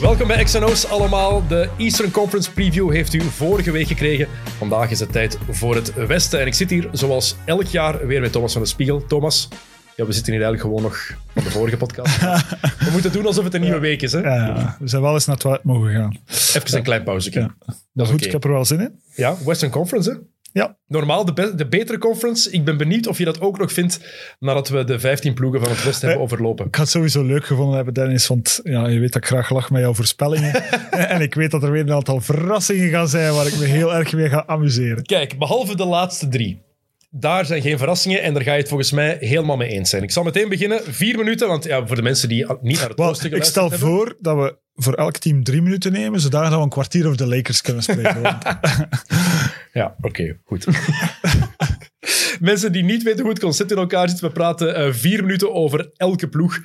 Welkom bij XNO's allemaal. De Eastern Conference Preview heeft u vorige week gekregen. Vandaag is het tijd voor het Westen. En ik zit hier zoals elk jaar weer met Thomas van de Spiegel. Thomas, ja, we zitten hier eigenlijk gewoon nog van de vorige podcast. we moeten doen alsof het een nieuwe week is. Hè? Ja, ja, we zijn wel eens naar het toilet mogen gaan. Even een klein pauze. Ja. Dat is Goed, ik heb er wel zin in. Ja, Western Conference, hè? Ja, Normaal de, be- de betere conference. Ik ben benieuwd of je dat ook nog vindt nadat we de 15 ploegen van het Westen hebben overlopen. ik had het sowieso leuk gevonden hebben, Dennis, want ja, je weet dat ik graag lach met jouw voorspellingen. en en ik weet dat er weer een aantal verrassingen gaan zijn waar ik me heel erg mee ga amuseren. Kijk, behalve de laatste drie. Daar zijn geen verrassingen en daar ga je het volgens mij helemaal mee eens zijn. Ik zal meteen beginnen. Vier minuten, want ja, voor de mensen die niet naar het Wel, rooster ik stel hebben. voor dat we voor elk team drie minuten nemen, zodat we een kwartier over de Lakers kunnen spreken. Want Ja, oké, goed. mensen die niet weten hoe het concept in elkaar zit, we praten eh, vier minuten over elke ploeg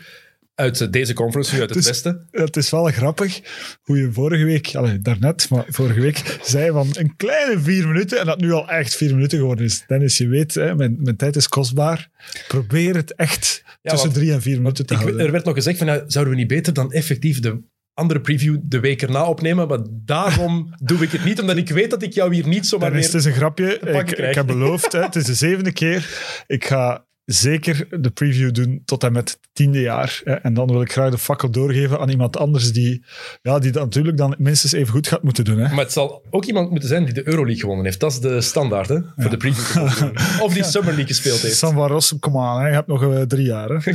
uit deze conference, nu uit het Westen. het is wel grappig hoe je vorige week, allee, daarnet, maar vorige week, zei van een kleine vier minuten en dat nu al echt vier minuten geworden is. Dennis, je weet, hè, mijn, mijn tijd is kostbaar. Probeer het echt tussen want- drie en vier minuten te Ik, houden. er werd nog gezegd van, zouden we niet beter dan effectief de andere preview de week erna opnemen? Maar daarom doe ik het niet, omdat ik weet dat ik jou hier niet zomaar Dennis, meer... het is een grapje. Ik, ik heb beloofd, hè, het is de zevende keer. Ik ga zeker de preview doen tot en met het tiende jaar. Hè, en dan wil ik graag de fakkel doorgeven aan iemand anders die, ja, die dat natuurlijk dan minstens even goed gaat moeten doen. Hè. Maar het zal ook iemand moeten zijn die de Euroleague gewonnen heeft. Dat is de standaard, hè? Voor de preview. Of die Summer League gespeeld heeft. Sam van Rossum, kom aan, hè, je hebt nog eh, drie jaar. Hè.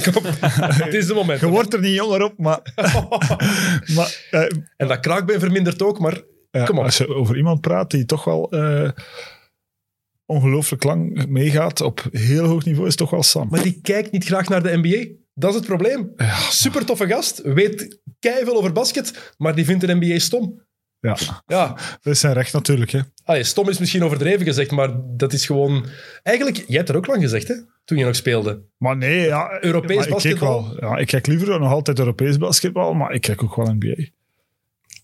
Het is de moment. Je wordt er niet jonger op, maar... maar eh, En dat kraakbeen vermindert ook, maar ja, kom op. als je over iemand praat die toch wel eh, ongelooflijk lang meegaat op heel hoog niveau, is toch wel Sam. Maar die kijkt niet graag naar de NBA. Dat is het probleem. Super toffe gast, weet veel over basket, maar die vindt de NBA stom. Ja, Ja, dat is zijn recht natuurlijk. Hè. allee, stom is misschien overdreven gezegd, maar dat is gewoon... Eigenlijk, jij hebt er ook lang gezegd, hè? Toen je nog speelde. Maar nee, ja, Europees maar ik kijk basketbal? wel. Ja, ik kijk liever nog altijd Europees basketbal, maar ik kijk ook wel NBA.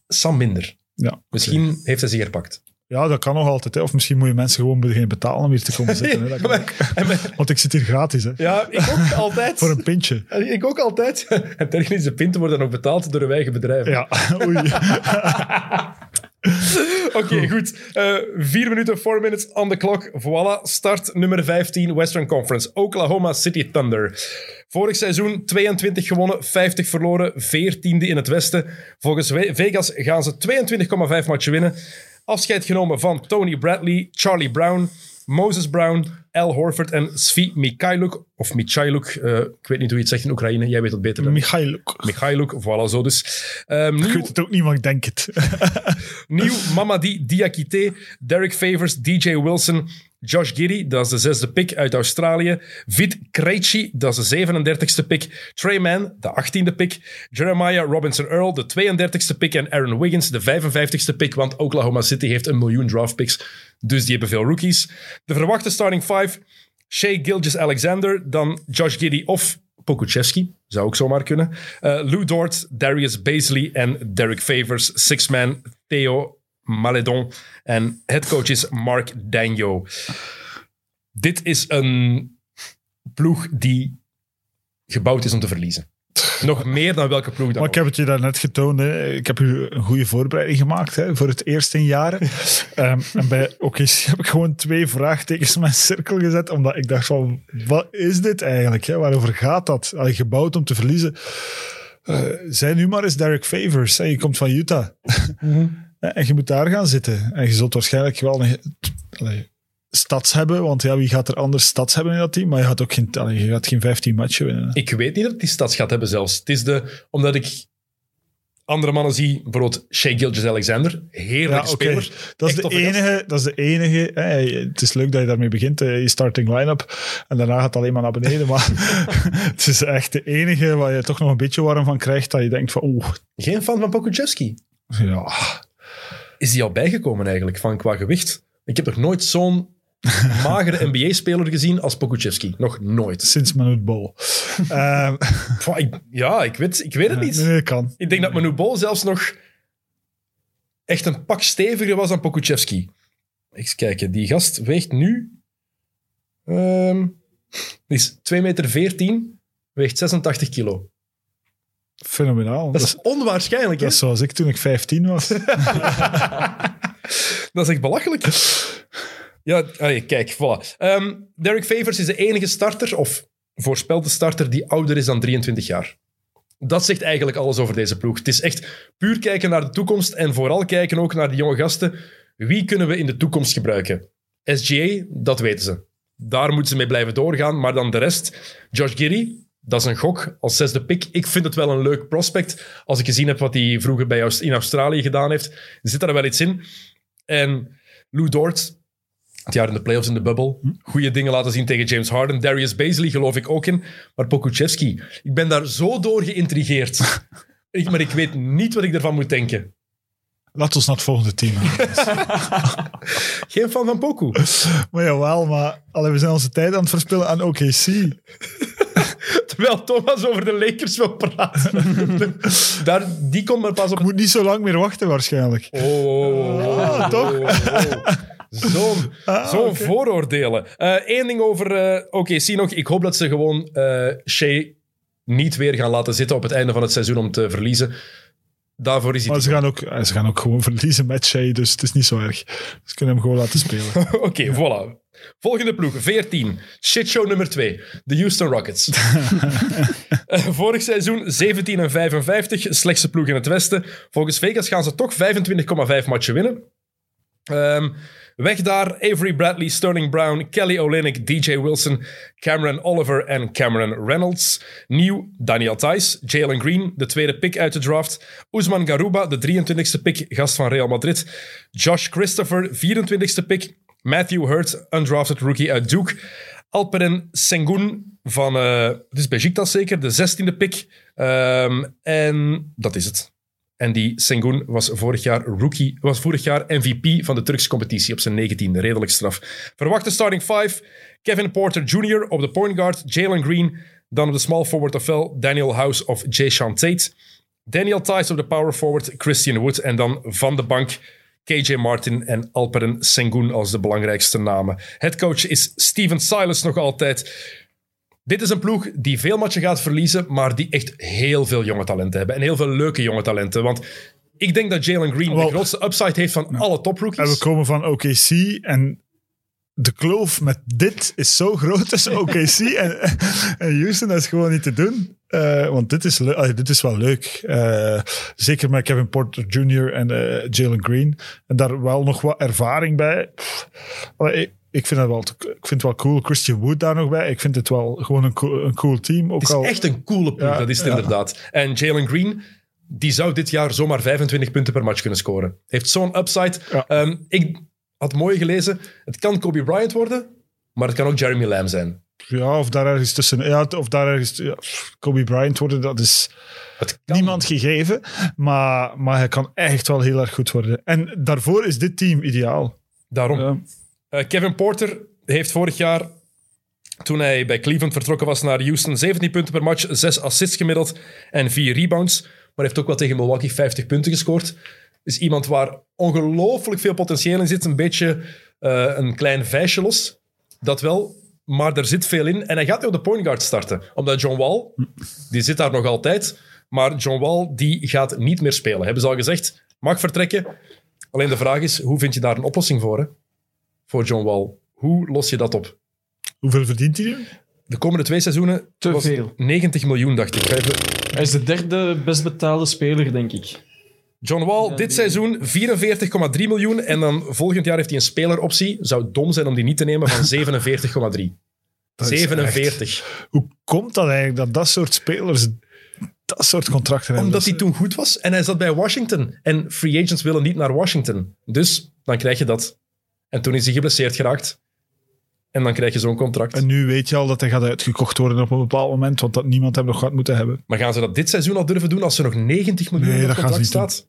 Sam minder. Ja, Misschien heeft hij zich herpakt. Ja, dat kan nog altijd. Hè. Of misschien moet je mensen gewoon beginnen betalen om hier te komen zitten. Hè. Dat kan ook. En met- Want ik zit hier gratis, hè. ja, ik ook altijd. Voor een pintje. Ik ook altijd. En technische pinten worden dan ook betaald door de eigen bedrijven. Ja, oei. Oké, goed. Eh, vier minuten, four minutes on the clock. Voilà, start nummer 15, Western Conference. Oklahoma City Thunder. Vorig seizoen 22 gewonnen, 50 verloren, 14e in het Westen. Volgens Vegas gaan ze 22,5 matchen winnen. Afscheid genomen van Tony Bradley, Charlie Brown, Moses Brown, Al Horford en Svi Mikhailuk. Of Michailuk, eh, ik weet niet hoe je het zegt in Oekraïne. Jij weet het beter dan ik. Michailuk. Michailuk, voilà zo dus. Ehm, Ik nieuw- weet het ook niet, maar ik denk het. Nieuw Mamadi Diakite, Derek Favors, DJ Wilson, Josh Giddy, dat is de zesde pick uit Australië. Vit Krejci, dat is de 37ste pick. Trey Mann, de 18e pick. Jeremiah Robinson Earl, de 32ste pick. En Aaron Wiggins, de 55ste pick. Want Oklahoma City heeft een miljoen draft picks. Dus die hebben veel rookies. De verwachte starting five. Shea Gilgis Alexander, dan Josh Giddy of Pokuchevski. Zou ook zomaar kunnen. Eh, Lou Dort, Darius Baisley en Derek Favors. Six-man Theo Maledon. En headcoach is Mark Dagno. Dit is een ploeg die gebouwd is om te verliezen. Nog meer dan welke ploeg dan Maar ik heb het je daarnet getoond. Hè. Ik heb u een goede voorbereiding gemaakt hè, voor het eerst in jaren. Ehm, en bij OKC heb ik gewoon twee vraagtekens in mijn cirkel gezet. Omdat ik dacht van, wat is dit eigenlijk? Hè? Waarover gaat dat? Allee, gebouwd om te verliezen. Eh zij nu maar eens Derek Favors. Hè. Je komt van Utah. En je moet daar gaan zitten. En je zult waarschijnlijk wel een, allee, stads hebben. Want ja, wie gaat er anders stads hebben in dat team? Maar je gaat ook geen, allee, je gaat geen 15 matchen winnen. Ik weet niet dat die stads gaat hebben zelfs. Het is de, omdat ik andere mannen zie, bijvoorbeeld Shea Gilgis-Alexander, heerlijke Ja, oké. speler. Dat is, de enige, dat is de enige. Het is leuk dat je daarmee begint, eh, je starting line-up. En daarna gaat het alleen maar naar beneden. Maar het is echt de enige waar je toch nog een beetje warm van krijgt. Dat je denkt van, oeh, Geen fan van Pokuchevski. ja. Is die al bijgekomen eigenlijk, van qua gewicht? Ik heb nog nooit zo'n magere NBA-speler gezien als Pokuševski. Nog nooit. Sinds Manute Bol. Ehm, ja, ik weet, ik weet het niet. nee, nee, kan. Ik denk dat Manu Bol zelfs nog echt een pak steviger was dan Pokuševski. Eens kijken, die gast weegt nu... ehm, die is 2 meter 14, weegt 86 kilo. Fenomenaal. Dat is onwaarschijnlijk, hè? dat is zoals ik toen ik 15 was. Dat is echt belachelijk. Ja, allee, kijk, voilà. Ehm, Derek Favors is de enige starter, of voorspelde starter, die ouder is dan 23 jaar. Dat zegt eigenlijk alles over deze ploeg. Het is echt puur kijken naar de toekomst en vooral kijken ook naar de jonge gasten. Wie kunnen we in de toekomst gebruiken? SGA, dat weten ze. Daar moeten ze mee blijven doorgaan, maar dan de rest. Josh Giddy, dat is een gok als zesde pick. Ik vind het wel een leuk prospect. Als ik gezien heb wat hij vroeger bij Aust- in Australië gedaan heeft, zit daar wel iets in. En Lou Dort, het jaar in de playoffs in de bubble. Goede dingen laten zien tegen James Harden. Darius Bazley geloof ik ook in. Maar Pokuševski, ik ben daar zo door geïntrigeerd. ik, maar ik weet niet wat ik ervan moet denken. Laat ons naar het volgende team. Geen fan van Poku. maar jawel, maar allee, we zijn onze tijd aan het verspillen aan OKC. Terwijl Thomas over de Lakers wil praten. daar, die komt maar pas op... Ik moet niet zo lang meer wachten waarschijnlijk. Oh, oh, oh, Ah, toch? oh, oh. Zo'n Ah, zo'n oké. vooroordelen. Eén ding over eh OKC nog. Ik hoop dat ze gewoon eh Shea niet weer gaan laten zitten op het einde van het seizoen om te verliezen. Daarvoor is hij Maar ze gaan, ook, eh, ze gaan ook gewoon verliezen met Shea, dus het is niet zo erg. Ze kunnen hem gewoon laten spelen. Oké, voilà. Volgende ploeg, 14. Shitshow nummer 2. De Houston Rockets. Eh, vorig seizoen 17 en 55. Slechtste ploeg in het Westen. Volgens Vegas gaan ze toch 25,5 matchen winnen. Ehm, weg daar Avery Bradley, Sterling Brown, Kelly Olynyk, DJ Wilson, Cameron Oliver en Cameron Reynolds. Nieuw Daniel Thijs, Jalen Green, de tweede pick uit de draft. Ousmane Garuba, de 23e pick, gast van Real Madrid. Josh Christopher, 24e pick. Matthew Hurt, undrafted rookie uit Duke. Alperen Sengun van, eh het is zeker, de 16e pick. Ehm, en dat is het. En die Sengun was vorig jaar rookie, was vorig jaar MVP van de Turkse competitie op zijn 19e. Redelijk straf. Verwachte starting five. Kevin Porter Jr. op de point guard. Jalen Green. Dan op de small forward ofwel Daniel House of Jay Sean Tate. Daniel Tice op de power forward. Christian Wood. En dan van de bank KJ Martin en Alperen Sengun als de belangrijkste namen. Headcoach is Steven Silas nog altijd. Dit is een ploeg die veel matchen gaat verliezen, maar die echt heel veel jonge talenten hebben. En heel veel leuke jonge talenten. Want ik denk dat Jalen Green de grootste upside heeft van alle En we toprookies. komen van OKC en de kloof met dit is zo groot tussen OKC en, en Houston. Dat is gewoon niet te doen. Eh, want dit is, allee, dit is wel leuk. Eh, zeker met Kevin Porter Jr. en eh, Jalen Green. En daar wel nog wat ervaring bij. Allee, ik, ik vind het wel, ik vind het wel cool. Christian Wood daar nog bij. Ik vind het wel gewoon een cool, een cool team. Ook Het is al, echt een coole ploeg, Ja, dat is het ja. inderdaad. En Jalen Green, die zou dit jaar zomaar 25 punten per match kunnen scoren. Heeft zo'n upside. Ja. Ehm, ik had mooi gelezen, het kan Kobe Bryant worden, maar het kan ook Jeremy Lamb zijn. Ja, of daar ergens tussen. Ja, of daar ergens. Ja, Kobe Bryant worden, dat is niemand gegeven. Maar, maar hij kan echt wel heel erg goed worden. En daarvoor is dit team ideaal. Daarom. Ja. Eh, Kevin Porter heeft vorig jaar, toen hij bij Cleveland vertrokken was naar Houston, 17 punten per match, 6 assists gemiddeld en 4 rebounds. Maar heeft ook wel tegen Milwaukee 50 punten gescoord. Is iemand waar ongelooflijk veel potentieel in zit. Een beetje eh, een klein vijsje los. Dat wel, maar er zit veel in. En hij gaat nu op de point guard starten. Omdat John Wall, die zit daar nog altijd. Maar John Wall, die gaat niet meer spelen. Hebben ze al gezegd, mag vertrekken. Alleen de vraag is, hoe vind je daar een oplossing voor? Hè? Voor John Wall. Hoe los je dat op? Hoeveel verdient hij? De komende twee seizoenen Te was veel. 90 miljoen, dacht ik. Hij is de derde best betaalde speler, denk ik. John Wall, dit seizoen 44,3 miljoen. En dan volgend jaar heeft hij een speleroptie. Zou dom zijn om die niet te nemen van 47,3. Dat is 47. Hoe komt dat eigenlijk dat dat soort spelers dat soort contracten hebben? Omdat hij toen goed was en hij zat bij Washington. En free agents willen niet naar Washington. Dus dan krijg je dat. En toen is hij geblesseerd geraakt. En dan krijg je zo'n contract. En nu weet je al dat hij gaat uitgekocht worden op een bepaald moment, want dat niemand hem nog gaat moeten hebben. Maar gaan ze dat dit seizoen al durven doen als er nog 90 miljoen Nee, op dat contract ze staat?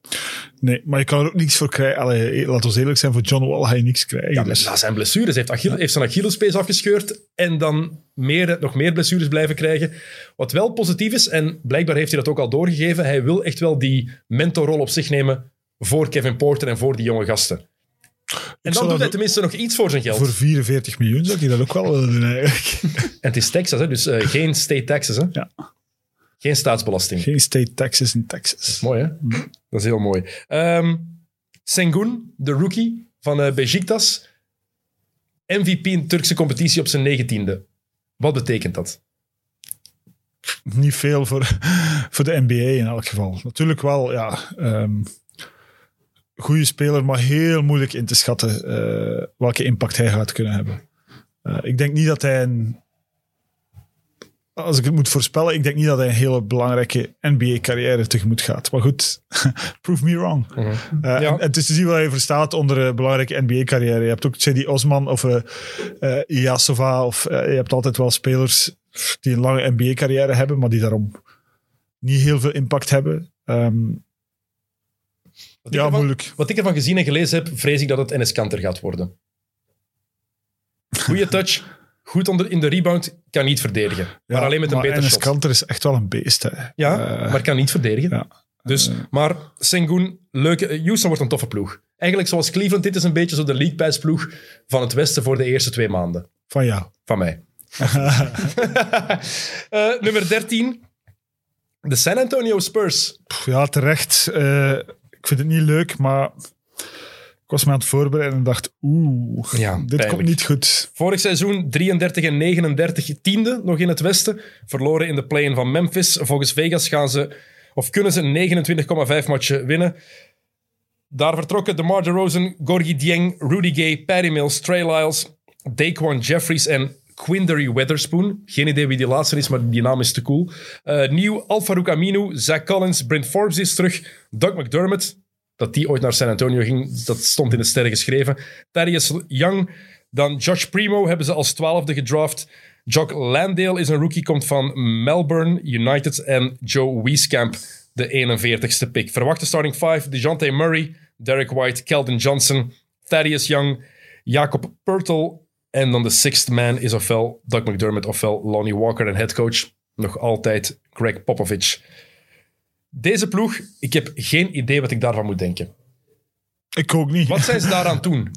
Nee, maar je kan er ook niks voor krijgen. Allee, laat ons eerlijk zijn, voor John Wall ga je niks krijgen. Ja, dus. na zijn blessures heeft, Achille, heeft zijn Achillespees afgescheurd en dan meer, nog meer blessures blijven krijgen. Wat wel positief is, en blijkbaar heeft hij dat ook al doorgegeven, hij wil echt wel die mentorrol op zich nemen voor Kevin Porter en voor die jonge gasten. En dan doet hij tenminste nog iets voor zijn geld. Voor 44 miljoen zou ik dat ook wel willen doen eigenlijk. En het is Texas, hè? dus eh, geen state taxes. Hè? Ja. Geen staatsbelasting. Geen state taxes in Texas. Mooi, hè? Dat is heel mooi. Ehm Sengun, de rookie van eh Besiktas. MVP in Turkse competitie op zijn negentiende. Wat betekent dat? Niet veel voor, voor de NBA in elk geval. Natuurlijk wel, ja. ehm goede speler, maar heel moeilijk in te schatten eh, welke impact hij gaat kunnen hebben. Eh, ik denk niet dat hij een. Als ik het moet voorspellen, ik denk niet dat hij een hele belangrijke NBA-carrière tegemoet gaat. Maar goed, prove me wrong. Eh, Ja. en, en het is te zien wat hij verstaat onder een belangrijke NBA-carrière. Je hebt ook Cedi Osman of eh eh, Ilyasova. Of, eh, je hebt altijd wel spelers die een lange NBA-carrière hebben, maar die daarom niet heel veel impact hebben. Ehm, Wat ik ja, ervan- moeilijk. Wat ik ervan gezien en gelezen heb, vrees ik dat het Enes Kanter gaat worden. Goeie touch, goed onder, in de rebound, kan niet verdedigen. maar alleen met een beter Enes shot. Kanter is echt wel een beest. Hè. Ja, Eh, maar kan niet verdedigen. ja. Dus, maar Sengun, leuke. eh, Houston wordt een toffe ploeg. Eigenlijk zoals Cleveland, dit is een beetje zo de League Pass ploeg van het Westen voor de eerste twee maanden. Van ja. Van mij. Eh, nummer 13. De San Antonio Spurs. Ja, terecht. Eh, ik vind het niet leuk, maar ik was me aan het voorbereiden en dacht, oeh, Ja, dit pijnlijk. komt niet goed. Vorig seizoen 33 en 39 tiende nog in het Westen. Verloren in de play-in van Memphis. Volgens Vegas gaan ze, of kunnen ze 29,5 matchen winnen. Daar vertrokken DeMar DeRozan, Gorgie Dieng, Rudy Gay, Patty Mills, Trey Lyles, Daquan Jeffries en Quindery Weatherspoon. Geen idee wie die laatste is, maar die naam is te cool. Eh, nieuw Alfarouk Aminu, Zach Collins, Brent Forbes is terug. Doug McDermott, dat die ooit naar San Antonio ging, dat stond in de sterren geschreven. Thaddeus Young, dan Josh Primo hebben ze als twaalfde gedraft. Jock Landale is een rookie, komt van Melbourne United. En Joe Wieskamp, de 41ste pick. Verwachte starting five, DeJounte Murray, Derek White, Keldon Johnson, Thaddeus Young, Jacob Pertl. En dan de sixth man is ofwel Doug McDermott ofwel Lonnie Walker en headcoach. Nog altijd Greg Popovich. Deze ploeg, ik heb geen idee wat ik daarvan moet denken. Ik ook niet. Wat zijn ze daaraan doen?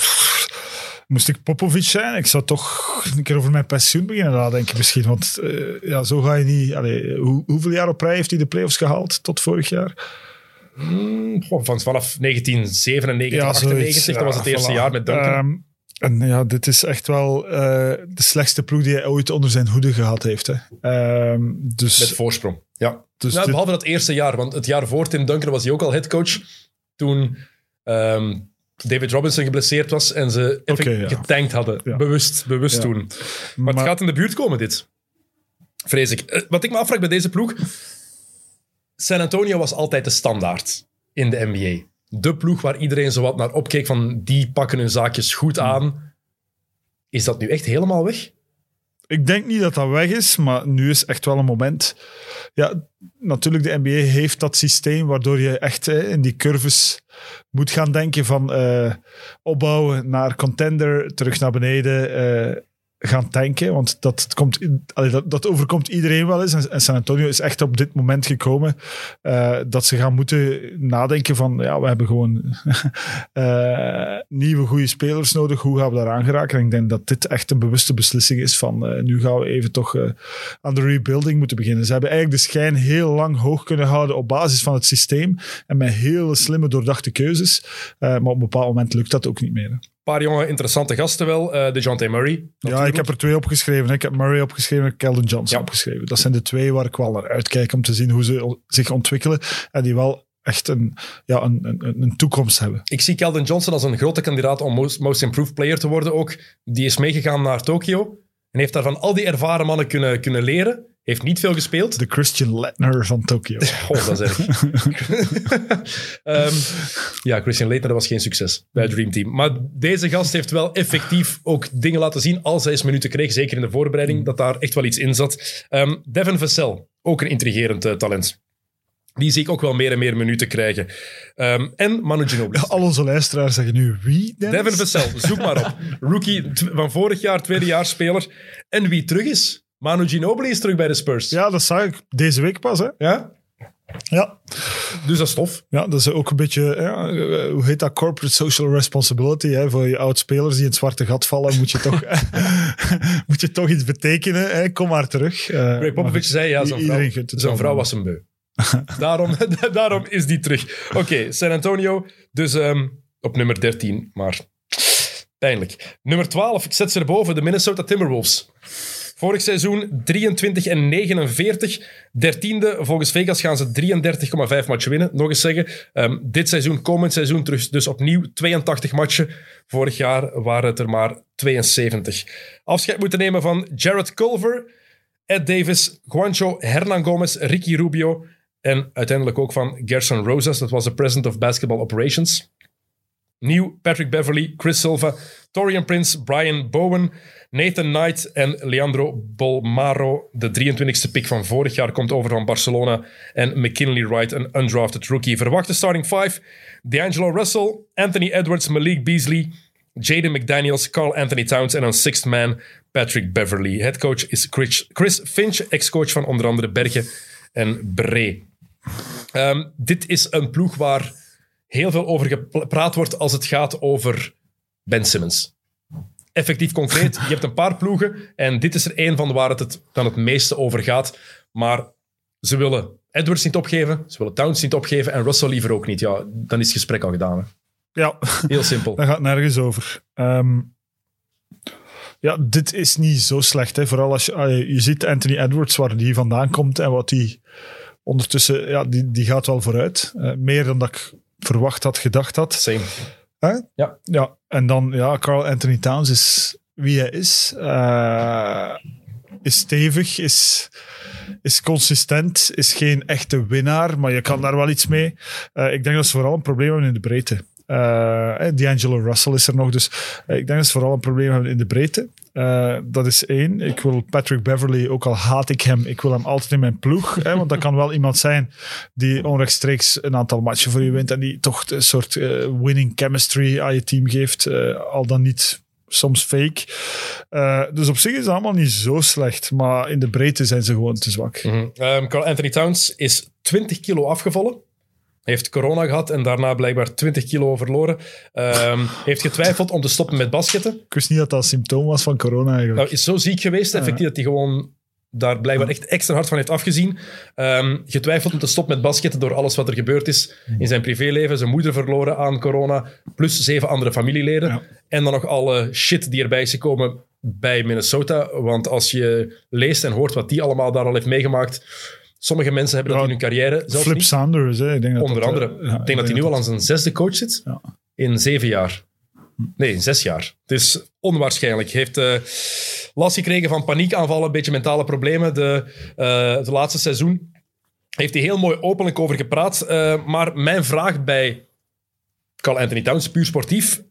Moest ik Popovic zijn, ik zou toch een keer over mijn pensioen beginnen nadenken misschien. Want eh, ja, zo ga je niet... Allee, hoe, hoeveel jaar op rij heeft hij de playoffs gehaald tot vorig jaar? Goh, van, vanaf 1997, 98, zoiets. dat was het Ja, eerste voilà. jaar met Duncan. Ehm, en ja, dit is echt wel eh, de slechtste ploeg die hij ooit onder zijn hoede gehad heeft. Hè. Ehm, dus, met voorsprong. Ja. dus Nou, dit- behalve dat eerste jaar, want het jaar voor Tim Duncan was hij ook al headcoach. Toen ehm, David Robinson geblesseerd was en ze even ja. getankt hadden. Ja. Bewust, bewust Ja. toen. Maar, het gaat in de buurt komen, dit. Vrees ik. Eh, Wat ik me afvraag bij deze ploeg... San Antonio was altijd de standaard in de NBA. De ploeg waar iedereen zo wat naar opkeek van die pakken hun zaakjes goed Hmm. aan. Is dat nu echt helemaal weg? Ik denk niet dat dat weg is, maar nu is echt wel een moment. Ja, natuurlijk, de NBA heeft dat systeem waardoor je echt hè, in die curves moet gaan denken van eh, opbouwen naar contender, terug naar beneden eh, gaan tanken. Want dat, komt, dat, dat overkomt iedereen wel eens. En, San Antonio is echt op dit moment gekomen eh, dat ze gaan moeten nadenken van ja, we hebben gewoon eh, nieuwe goede spelers nodig. Hoe gaan we daaraan geraken? En ik denk dat dit echt een bewuste beslissing is van eh, nu gaan we even toch aan de rebuilding moeten beginnen. Ze hebben eigenlijk de schijn heel lang hoog kunnen houden op basis van het systeem en met hele slimme doordachte keuzes. Maar op een bepaald moment lukt dat ook niet meer. Paar jonge interessante gasten wel. eh DeJounte Murray. Ja, ik heb er twee opgeschreven. Ik heb Murray opgeschreven en Keldon Johnson Ja. opgeschreven. Dat zijn de twee waar ik wel naar uitkijk om te zien hoe ze zich ontwikkelen en die wel echt een, ja, een, een, een toekomst hebben. Ik zie Keldon Johnson als een grote kandidaat om most, most Improved Player te worden ook. Die is meegegaan naar Tokio en heeft daar van al die ervaren mannen kunnen, kunnen leren. Heeft niet veel gespeeld. De Christian Lettner van Tokio. Oh, dat is erg. Ehm, ja, Christian Leitner dat was geen succes bij het Dream Team. Maar deze gast heeft wel effectief ook dingen laten zien als hij eens minuten kreeg, zeker in de voorbereiding, dat daar echt wel iets in zat. Ehm, Devin Vassell, ook een intrigerend eh, talent. Die zie ik ook wel meer en meer minuten krijgen. Ehm, en Manu Ginobili. Al onze luisteraars zeggen nu wie, Dennis? Devin Vassell, zoek maar op. Rookie van vorig jaar, tweedejaarsspeler. En wie terug is? Manu Ginobili is terug bij de Spurs. Ja, dat zag ik deze week pas. Hè? Ja? Ja. Dus dat is tof. ja, dat is ook een beetje, ja, eh, hoe heet dat? Corporate social responsibility. Hè? Voor je oud-spelers die in het zwarte gat vallen, moet je toch, moet je toch iets betekenen. Hè? Kom maar terug. Eh, Greg Popovich zei, ja, vrouw, wel. vrouw was een beu. daarom, daarom is die terug. Oké, San Antonio. Dus ehm, op nummer 13, maar pijnlijk. Nummer 12, ik zet ze erboven, de Minnesota Timberwolves. Vorig seizoen 23 en 49. Dertiende, volgens Vegas gaan ze 33,5 matchen winnen. Nog eens zeggen, ehm, dit seizoen, komend seizoen, terug, dus opnieuw 82 matchen. Vorig jaar waren het er maar 72. Afscheid moeten nemen van Jared Culver, Ed Davis, Juancho Hernan Gomez, Ricky Rubio en uiteindelijk ook van Gerson Rosas. Dat was de president of basketball operations. Nieuw Patrick Beverly, Chris Silva, Torian Prince, Brian Bowen, Nathan Knight en Leandro Bolmaro. De 23e pick van vorig jaar komt over van Barcelona. En McKinley Wright, een undrafted rookie. Verwachte starting five. D'Angelo Russell, Anthony Edwards, Malik Beasley, Jaden McDaniels, Carl Anthony Towns en een sixth man, Patrick Beverly. Headcoach is Chris, Chris Finch, ex-coach van onder andere Bergen en Bree. Ehm, dit is een ploeg waar heel veel over gepraat wordt als het gaat over Ben Simmons. Effectief concreet, je hebt een paar ploegen en dit is er één van waar het, het dan het meeste over gaat. Maar ze willen Edwards niet opgeven, ze willen Towns niet opgeven en Russell liever ook niet. Ja, dan is het gesprek al gedaan. Hè. Ja, Heel simpel. dat gaat nergens over. Ehm, ja, dit is niet zo slecht. Hè. Vooral als je, ah, je ziet Anthony Edwards, waar die vandaan komt en wat die ondertussen, ja, die, die gaat wel vooruit. Eh, meer dan dat ik verwacht had, gedacht had. Same. Hè? Ja. Ja, en dan, ja, Carl Anthony Towns is wie hij is. Eh, is stevig, is, is consistent, is geen echte winnaar, maar je kan daar wel iets mee. Eh, ik denk dat ze vooral een probleem hebben in de breedte. Eh, eh, D'Angelo Russell is er nog, dus eh, ik denk dat ze vooral een probleem hebben in de breedte. Dat is één. Ik wil Patrick Beverly, ook al haat ik hem, ik wil hem altijd in mijn ploeg. Hè, want dat kan wel iemand zijn die onrechtstreeks een aantal matchen voor je wint en die toch een soort winning chemistry aan je team geeft. al dan niet soms fake. Dus op zich is het allemaal niet zo slecht, maar in de breedte zijn ze gewoon te zwak. Mhm. Ehm, Carl Anthony Towns is 20 kilo afgevallen. Heeft corona gehad en daarna blijkbaar 20 kilo verloren. Ehm, heeft getwijfeld om te stoppen met basketten. Ik wist niet dat dat een symptoom was van corona eigenlijk. Nou, is zo ziek geweest, effectief, dat hij gewoon daar blijkbaar echt extra hard van heeft afgezien. Ehm, getwijfeld om te stoppen met basketten door alles wat er gebeurd is in zijn privéleven. Zijn moeder verloren aan corona, plus zeven andere familieleden. Ja. En dan nog alle shit die erbij is gekomen bij Minnesota. Want als je leest en hoort wat die allemaal daar al heeft meegemaakt... Sommige mensen hebben dat in hun carrière zelfs Flip niet. Sanders, hè. Ik denk dat Onder dat, andere. eh, ik denk dat hij nu al aan zijn zesde coach zit. In zeven jaar. Nee, in zes jaar. Het is onwaarschijnlijk. Hij heeft eh, last gekregen van paniekaanvallen, een beetje mentale problemen. De, eh, het laatste seizoen heeft hij heel mooi openlijk over gepraat. Maar mijn vraag bij Carl Anthony Towns, puur sportief,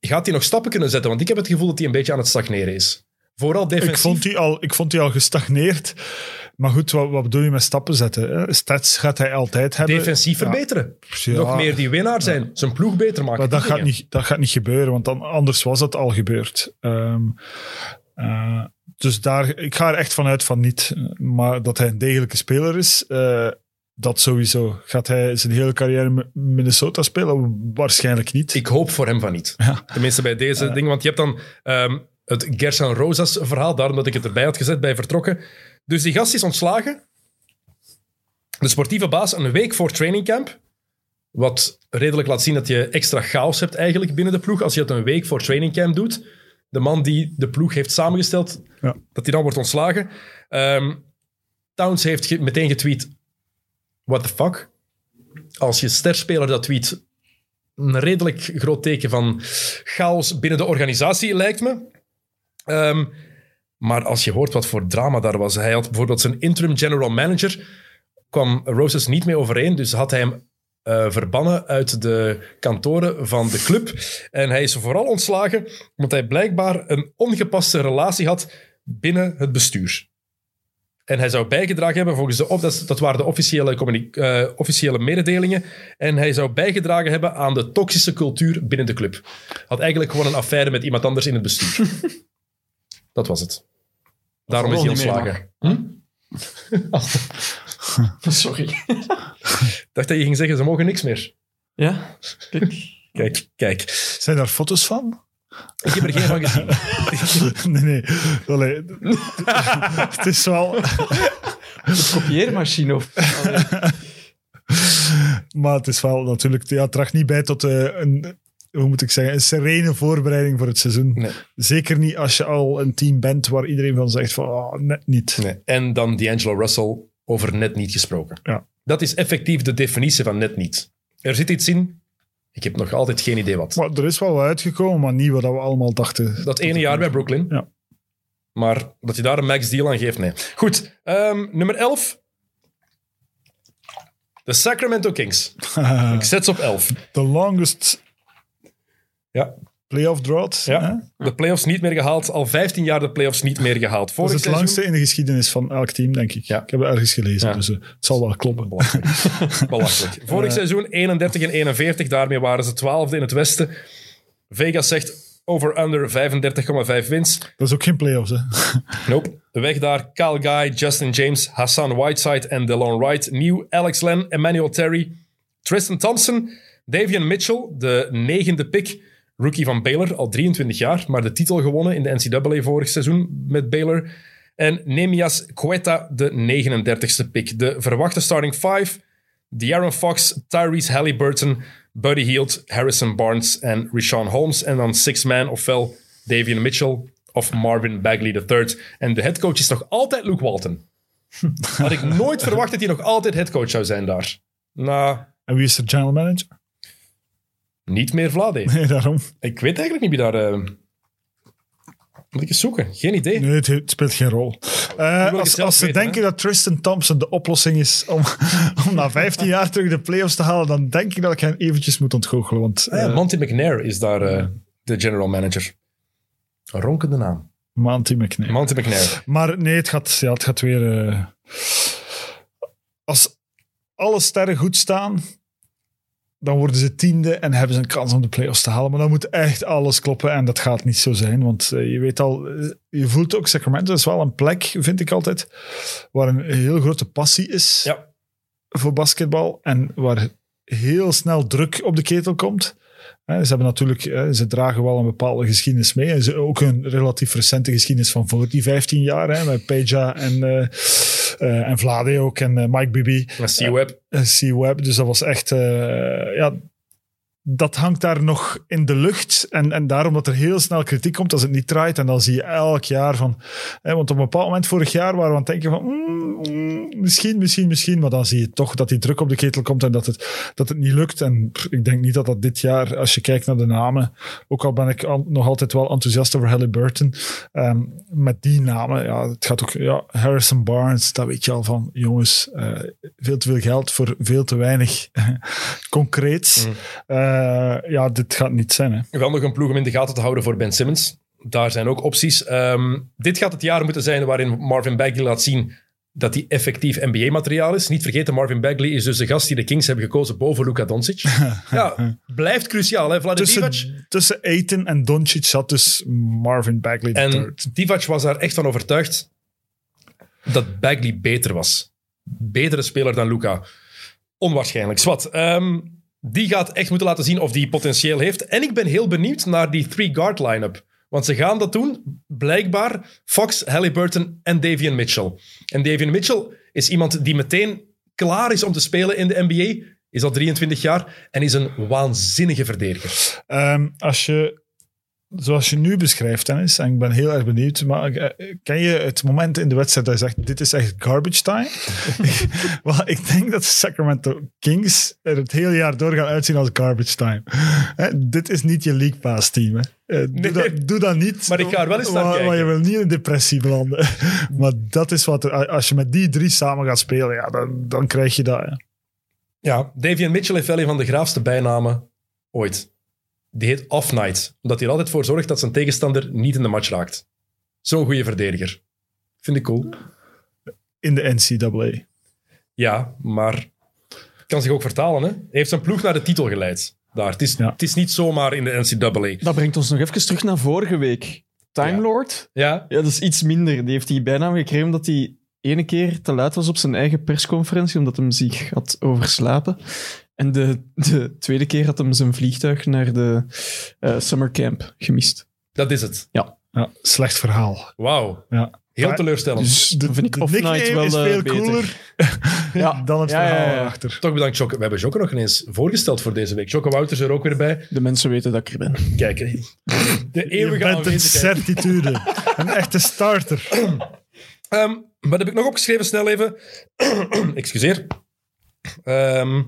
gaat hij nog stappen kunnen zetten? Want ik heb het gevoel dat hij een beetje aan het stagneren is. Vooral defensief. Ik vond, die al, ik vond die al gestagneerd. Maar goed, wat, wat bedoel je met stappen zetten? Hè? Stats gaat hij altijd hebben. defensief verbeteren. Ja. Nog meer die winnaar zijn. Zijn ploeg beter maken. Maar dat gaat, niet, dat gaat niet gebeuren, want dan, anders was het al gebeurd. Ehm, eh, dus daar, ik ga er echt vanuit van niet. Maar dat hij een degelijke speler is, eh, dat sowieso. Gaat hij zijn hele carrière in Minnesota spelen? Waarschijnlijk niet. Ik hoop voor hem van niet. Tenminste bij deze dingen. Want je hebt dan ehm, het Gerson Rosas verhaal, daarom dat ik het erbij had gezet bij vertrokken. Dus die gast is ontslagen. De sportieve baas een week voor trainingcamp. Wat redelijk laat zien dat je extra chaos hebt eigenlijk binnen de ploeg. Als je het een week voor trainingcamp doet. De man die de ploeg heeft samengesteld, Ja. dat hij dan wordt ontslagen. Ehm, Towns heeft ge- meteen getweet, what the fuck? Als je sterspeler dat tweet, een redelijk groot teken van chaos binnen de organisatie, lijkt me. Ehm, Maar als je hoort wat voor drama daar was. Hij had bijvoorbeeld zijn interim general manager. kwam Roses niet mee overeen. Dus had hij hem eh, verbannen uit de kantoren van de club. En hij is vooral ontslagen omdat hij blijkbaar een ongepaste relatie had binnen het bestuur. En hij zou bijgedragen hebben, volgens de, op- dat, waren de officiële, eh, officiële mededelingen. En hij zou bijgedragen hebben aan de toxische cultuur binnen de club. Had eigenlijk gewoon een affaire met iemand anders in het bestuur. dat was het. Daarom is hij ontslagen. Hm? Sorry. Ik dacht dat je ging zeggen, ze mogen niks meer. Ja? Kijk. Kijk, kijk. Zijn daar foto's van? Ik heb er geen van gezien. nee, nee. Allee, het is wel... Kopieermachine of... Allee. Maar het is wel natuurlijk... Ja, het draagt niet bij tot eh, een... Hoe moet ik zeggen? Een serene voorbereiding voor het seizoen. Nee. Zeker niet als je al een team bent waar iedereen van zegt van... Oh, net niet. Nee. En dan D'Angelo Russell over net niet gesproken. Ja. Dat is effectief de definitie van net niet. Er zit iets in. Ik heb nog altijd geen idee wat. Maar er is wel uitgekomen, maar niet wat we allemaal dachten. Dat ene jaar bij Brooklyn. Ja. Maar dat je daar een max deal aan geeft, nee. Goed, ehm, nummer 11. De Sacramento Kings. Ik zet ze op 11. The longest Ja. playoff drought. hè? ja. De playoffs niet meer gehaald. Al 15 jaar de playoffs niet meer gehaald. Dat Vorig is het seizoen- langste in de geschiedenis van elk team, denk ik. Ja. Ik heb het ergens gelezen, Ja. dus eh, het zal wel kloppen. Belachelijk. Vorig seizoen 31 en 41, daarmee waren ze 12e in het Westen. Vegas zegt over-under 35,5 wins. Dat is ook geen playoffs, hè. Nope. Weg daar Kyle Guy, Justin James, Hassan Whiteside en DeLon Wright. Nieuw Alex Len, Emmanuel Terry, Tristan Thompson, Davian Mitchell, de negende pick. Rookie van Baylor, al 23 jaar, maar de titel gewonnen in de NCAA vorig seizoen met Baylor. En Nemias Quetta, de 39ste pick. De verwachte starting five. De'Aaron Fox, Tyrese Halliburton, Buddy Hield, Harrison Barnes en Rashawn Holmes. En dan six man, ofwel Davian Mitchell of Marvin Bagley III. En de headcoach is nog altijd Luke Walton. Had ik nooit verwacht dat hij nog altijd headcoach zou zijn daar. Nou, En wie is de general manager? Niet meer Vlade. Nee, daarom. Ik weet eigenlijk niet wie daar... eh, Moet ik eens zoeken? Geen idee. Nee, het, het speelt geen rol. Eh, als, zelf als ze weten, denken dat Tristan Thompson de oplossing is om, om na 15 jaar terug de playoffs te halen, dan denk ik dat ik hem eventjes moet ontgoochelen. Want Ah ja, eh, Monty McNair is daar eh, de general manager. Een ronkende naam. Monty McNair. Monty McNair. Maar nee, het gaat, ja, het gaat weer... eh, als alle sterren goed staan, dan worden ze tiende en hebben ze een kans om de playoffs te halen. Maar dan moet echt alles kloppen en dat gaat niet zo zijn. Want eh, je weet al, eh, je voelt ook, Sacramento is wel een plek, vind ik altijd, waar een heel grote passie is Ja. voor basketbal. En waar heel snel druk op de ketel komt. Hè, Ze hebben natuurlijk, ze dragen wel een bepaalde geschiedenis mee. En ze ook een relatief recente geschiedenis van voor die 15 jaar. Met Peja en, eh eh, en Vlade ook en eh, Mike Bibby. En C-Web. Eh, C-Web. Dus dat was echt, eh, ja, dat hangt daar nog in de lucht. En, en daarom dat er heel snel kritiek komt als het niet draait. En dan zie je elk jaar van, hè, want op een bepaald moment vorig jaar waren we aan het denken van, mm, mm, misschien, misschien, misschien. Maar dan zie je toch dat die druk op de ketel komt en dat het, dat het niet lukt. En pff, ik denk niet dat dat dit jaar, als je kijkt naar de namen, ook al ben ik al- nog altijd wel enthousiast over Halliburton, ehm, met die namen, ja, het gaat ook, ja, Harrison Barnes, dat weet je al van, jongens, eh, veel te veel geld voor veel te weinig concreets. Eh, ja, dit gaat niet zijn, hè. Wel nog een ploeg om in de gaten te houden voor Ben Simmons. Daar zijn ook opties. Ehm, dit gaat het jaar moeten zijn waarin Marvin Bagley laat zien dat hij effectief NBA-materiaal is. Niet vergeten, Marvin Bagley is dus de gast die de Kings hebben gekozen boven Luka Doncic. ja, blijft cruciaal. Hè? Vlade Divac. Tussen, tussen Aiton en Doncic zat dus Marvin Bagley En third. Divac was daar echt van overtuigd dat Bagley beter was. Betere speler dan Luca. Onwaarschijnlijk. Zwat. Ehm, die gaat echt moeten laten zien of die potentieel heeft. En ik ben heel benieuwd naar die three-guard line-up. Want ze gaan dat doen, blijkbaar, Fox, Halliburton en Davian Mitchell. En Davian Mitchell is iemand die meteen klaar is om te spelen in de NBA. Is al 23 jaar en is een waanzinnige verdediger. Ehm, als je, zoals je nu beschrijft, Dennis, en ik ben heel erg benieuwd, maar eh, ken je het moment in de wedstrijd dat je zegt, dit is echt garbage time? Wel, ik denk dat de Sacramento Kings er het hele jaar door gaan uitzien als garbage time. Hè, dit is niet je League Pass team. Hè. Eh, doe, Nee. dat, doe dat niet. Maar ik ga er wel eens naar kijken. je wil niet in depressie belanden. maar dat is wat er... Als je met die drie samen gaat spelen, ja, dan, dan krijg je dat. hè. Ja, Davian Mitchell heeft wel een van de graafste bijnamen ooit. Die heet Off Night, omdat hij er altijd voor zorgt dat zijn tegenstander niet in de match raakt. Zo'n goede verdediger. Vind ik cool. In de NCAA. Ja, maar kan zich ook vertalen. Hè? Hij heeft zijn ploeg naar de titel geleid. Daar. Het, is, Ja. het is niet zomaar in de NCAA. Dat brengt ons nog even terug naar vorige week. Time. Lord, Ja, ja, dat is iets minder. Die heeft die bijnaam gekregen omdat hij ene keer te laat was op zijn eigen persconferentie, omdat hij zich had overslapen. En de, de tweede keer had hem zijn vliegtuig naar de eh summercamp gemist. dat is het. Ja, slecht verhaal. Wauw. Ja. Heel teleurstellend. Dus dat vind ik de nickname wel is eh, veel beter. cooler Ja. dan het Ja, ja, verhaal ja. erachter. Toch bedankt, Jokke. We hebben Jokke nog ineens voorgesteld voor deze week. Jokke Wouters er ook weer bij. De mensen weten dat ik er ben. Kijk, de Je eeuwige bent een certitude. een echte starter. Ehm, wat heb ik nog opgeschreven? Snel even. Excuseer. Ehm,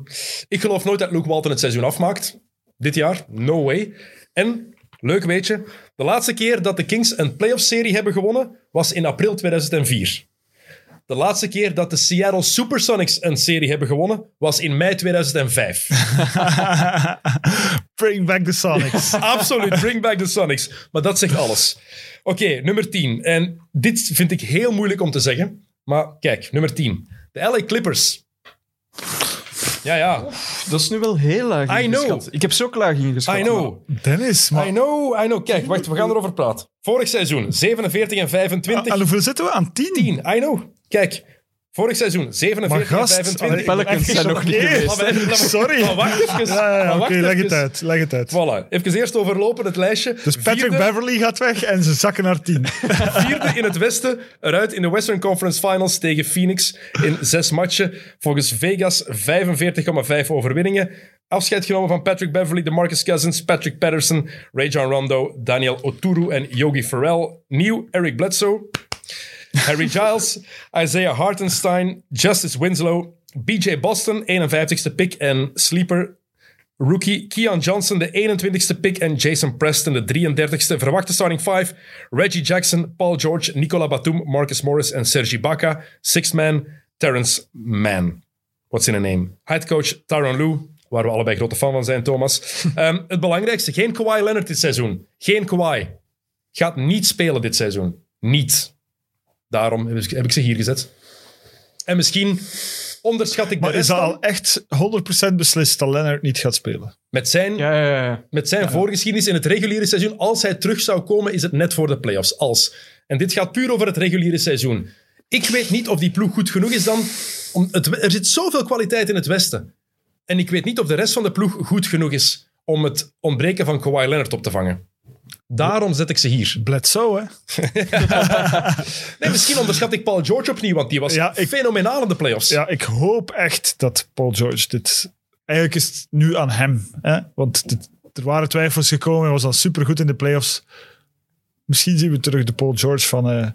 ik geloof nooit dat Luke Walton het seizoen afmaakt. Dit jaar. No way. En, leuk weetje, de laatste keer dat de Kings een playoff-serie hebben gewonnen was in april 2004. De laatste keer dat de Seattle Supersonics een serie hebben gewonnen was in mei 2005. Bring back the Sonics. Absoluut, bring back the Sonics. Maar dat zegt alles. Oké, nummer 10. En dit vind ik heel moeilijk om te zeggen. Maar kijk, nummer 10. De LA Clippers. Ja, ja. Dat is nu wel heel laag I know. Ik heb zo ook laag ingeschat. I know. Dennis, maar I know, I know. Kijk, wacht, we gaan erover praten. Vorig seizoen, 47 en 25. aan hoeveel zitten we? Aan 10? 10, I know. Kijk, vorig seizoen, 47 Maar en gast, 25. allee, Pelicans zijn nog niet geweest. Maar Sorry. Maar wacht even. Ja, ja, maar oké, leg het uit. Leg het uit. Voilà. Even eerst overlopen het lijstje. Dus Patrick Vierde- Beverly gaat weg en ze zakken naar 10. Vierde in het Westen, eruit in de Western Conference Finals tegen Phoenix in zes matchen. Volgens Vegas 45,5 overwinningen. Afscheid genomen van Patrick Beverly, DeMarcus Cousins, Patrick Patterson, Rajon Rondo, Daniel Oturu en Yogi Ferrell. Nieuw Eric Bledsoe, Harry Giles, Isaiah Hartenstein, Justice Winslow, BJ Boston, 51ste pick en sleeper Rookie Keon Johnson, de 21ste pick. En Jason Preston, de 33ste. Verwachte starting 5. Reggie Jackson, Paul George, Nicola Batum, Marcus Morris en Sergi Baca. Sixth man, Terrence Mann. What's in a name? Head coach Tyron Lue, waar we allebei grote fan van zijn, Thomas. Ehm, het belangrijkste, geen Kawhi Leonard dit seizoen. Geen Kawhi. Gaat niet spelen dit seizoen. Niet. Daarom heb ik- heb ik ze hier gezet. En misschien onderschat ik de Maar is rest dat dan al echt 100% beslist dat Leonard niet gaat spelen? met zijn Ja, ja, ja. met zijn voorgeschiedenis in het reguliere seizoen, als hij terug zou komen, is het net voor de playoffs. Als. En dit gaat puur over het reguliere seizoen. Ik weet niet of die ploeg goed genoeg is dan. Om het, er zit zoveel kwaliteit in het Westen. En ik weet niet of de rest van de ploeg goed genoeg is om het ontbreken van Kawhi Leonard op te vangen. Daarom zet ik ze hier. Bledsoe, hè? Nee, misschien onderschat ik Paul George opnieuw, want die was Ja, ik- fenomenaal in de playoffs. Ja, ik hoop echt dat Paul George dit... Eigenlijk is het nu aan hem. Hè? Want dit- er waren twijfels gekomen. Hij was al supergoed in de playoffs. Misschien zien we terug de Paul George van eh,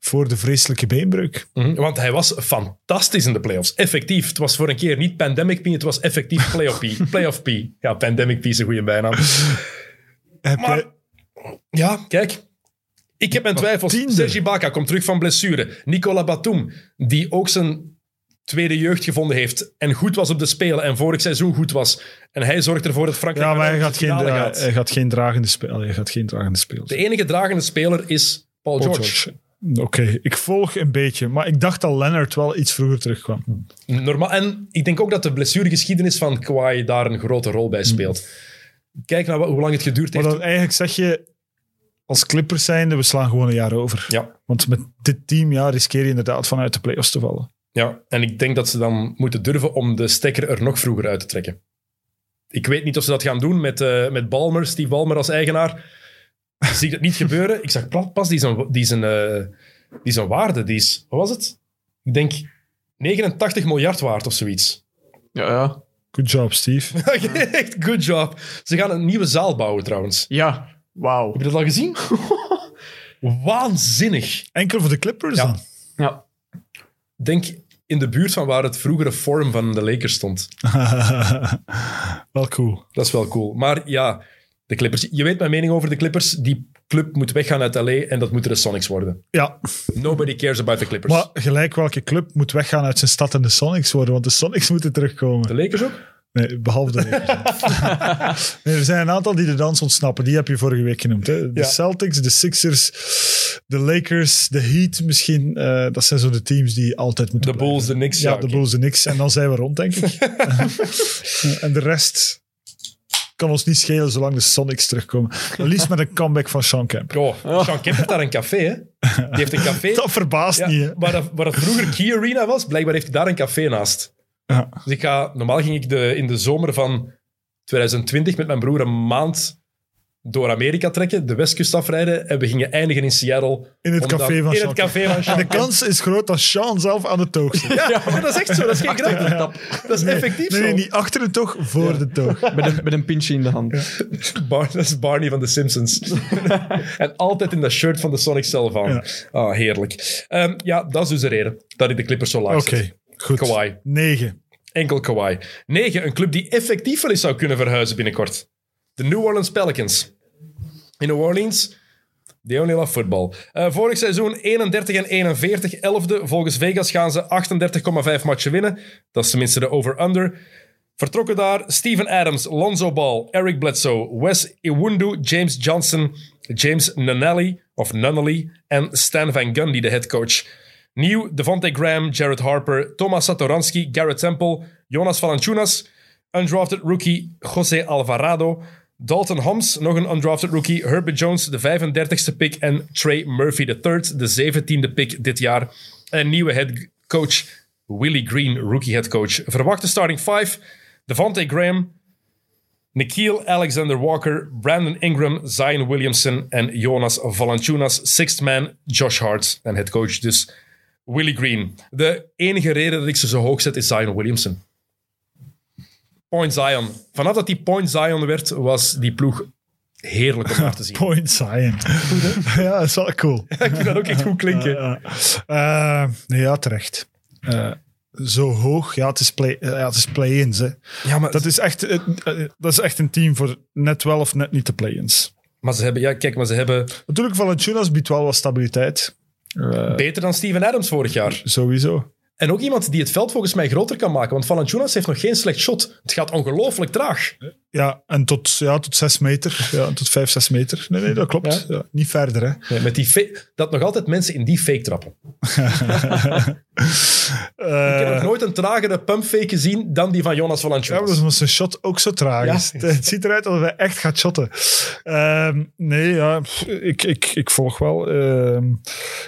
voor de vreselijke beenbreuk. Mhm, Want hij was fantastisch in de playoffs. Effectief. Het was voor een keer niet Pandemic P, het was effectief Playoff P. Playoff P. Ja, Pandemic P is een goede bijnaam. Heb Maar, jij- ja, kijk. Ik heb mijn twijfels. tiende. Sergi Baca komt terug van blessure. Nicola Batum, die ook zijn tweede jeugd gevonden heeft en goed was op de Spelen en vorig seizoen goed was. En hij zorgt ervoor dat Frankrijk ja, maar hij gaat, geen, gaat. hij gaat geen dragende spelen. Hij gaat geen dragende spelen. De enige dragende speler is Paul, Paul George. George. Oké, ik volg een beetje. Maar ik dacht dat Leonard wel iets vroeger terugkwam. Normaal, en ik denk ook dat de blessuregeschiedenis van Kawhi daar een grote rol bij speelt. Kijk naar hoe lang het geduurd Maar heeft. dan eigenlijk zeg je, als Clippers zijnde, we slaan gewoon een jaar over. Ja, Want met dit team ja, riskeer je inderdaad vanuit de playoffs te vallen. ja, en ik denk dat ze dan moeten durven om de stekker er nog vroeger uit te trekken. Ik weet niet of ze dat gaan doen met, eh, met Balmer, Steve Balmer als eigenaar. Zie ik dat niet gebeuren. Ik zag pas, die zijn, die zijn, eh, die zijn waarde, die is, wat was het? Ik denk 89 miljard waard of zoiets. Ja, ja. Good job, Steve. Echt good job. Ze gaan een nieuwe zaal bouwen trouwens. Ja, wauw. Heb je dat al gezien? Waanzinnig. Enkel voor de Clippers Ja. dan? Ja. Denk in de buurt van waar het vroegere forum van de Lakers stond. wel cool. Dat is wel cool. Maar ja, De Clippers. Je weet mijn mening over de Clippers. Die club moet weggaan uit LA en dat moeten de Sonics worden. Ja, Nobody cares about the Clippers. maar gelijk welke club moet weggaan uit zijn stad en de Sonics worden, want de Sonics moeten De terugkomen. Lakers ook? Nee, behalve de nee, er zijn een aantal die de dans ontsnappen. Die heb je vorige week genoemd. Hè? De Ja. Celtics, de Sixers, de Lakers, de Heat misschien. Eh, dat zijn zo de teams die altijd moeten De Bulls, de Knicks. Ja, Ja, de. Bulls, de Knicks. En dan zijn we rond, denk ik. en de rest kan ons niet schelen zolang de Sonics terugkomen. Liefst met een comeback van Sean Kemp. Oh, Sean Kemp heeft daar een café, hè? Die heeft een café. Dat verbaast Ja, niet, hè? waar, dat, waar dat vroeger Key Arena was, blijkbaar heeft hij daar een café naast. Ja. Dus ik ga, normaal ging ik de, in de zomer van 2020 met mijn broer een maand door Amerika trekken, de westkust afrijden en we gingen eindigen in Seattle. In het café van In Sean het café van Sean En de kans is groot dat Sean zelf aan de toog zit. Ja, maar dat is echt zo. Dat is geen grap. Dat is effectief Nee, zo. nee, niet achter de toog, voor de toog. Met een, met een pintje in de hand. Bar- dat is Barney van The Simpsons. en altijd in dat shirt van de Sonic zelf aan. Ja. Ah, heerlijk. Ehm, ja, dat is dus de reden dat ik de Clippers zo laag Oké, zet. goed. Kawhi. Negen. Enkel Kawhi. 9. Een club die effectief wel eens zou kunnen verhuizen binnenkort. De New Orleans Pelicans. In New Orleans, they only love football. Eh, vorig seizoen 31 en 41, 11e. Volgens Vegas gaan ze 38,5 matchen winnen. Dat is tenminste de over-under. Vertrokken daar Steven Adams, Lonzo Ball, Eric Bledsoe, Wes Iwundu, James Johnson, James Nunnally, of Nunnally en Stan Van Gundy, de headcoach. Nieuw Devontae Graham, Jared Harper, Thomas Satoransky, Garrett Temple, Jonas Valanciunas, undrafted rookie José Alvarado, Dalton Homs, nog een undrafted rookie, Herbert Jones, de 35ste pick en Trey Murphy III, de 17e pick dit jaar. En nieuwe headcoach Willie Green, rookie headcoach. Verwachte starting five, Devontae Graham, Nikhil Alexander Walker, Brandon Ingram, Zion Williamson en Jonas Valanciunas. Sixth man, Josh Hart. En headcoach dus Willie Green. De enige reden dat ik ze zo hoog zet is Zion Williamson. Point Zion. Vanaf dat die Point Zion werd, was die ploeg heerlijk om naar te zien. Point Zion. ja, dat is wel cool. ik vind dat ook echt goed klinken. Ja, Eh, ja terecht. Eh, zo hoog, ja, het is, play, eh, ja, het is play-ins. hè. Ja, maar, Dat, is echt, dat is echt een team voor net wel of net niet de play-ins. maar ze hebben, ja, kijk, maar ze hebben Natuurlijk, Valanciunas biedt wel wat stabiliteit. Eh, beter dan Steven Adams vorig jaar. sowieso. En ook iemand die het veld volgens mij groter kan maken. Want Valanciunas heeft nog geen slecht shot. Het gaat ongelooflijk traag. Ja, en tot, ja, tot zes meter. Ja, tot vijf, zes meter. Nee, nee, dat klopt. Ja, niet verder, hè. Nee, met die dat nog altijd mensen in die fake trappen. Ik heb nog Eh, nooit een tragere pumpfake gezien dan die van Jonas Ja, maar dat Valanciunas. is omdat zijn shot ook zo traag Ja. is. Het, ziet eruit alsof hij echt gaat shotten. Ehm, nee, ja, ik, ik, ik volg wel. Ehm,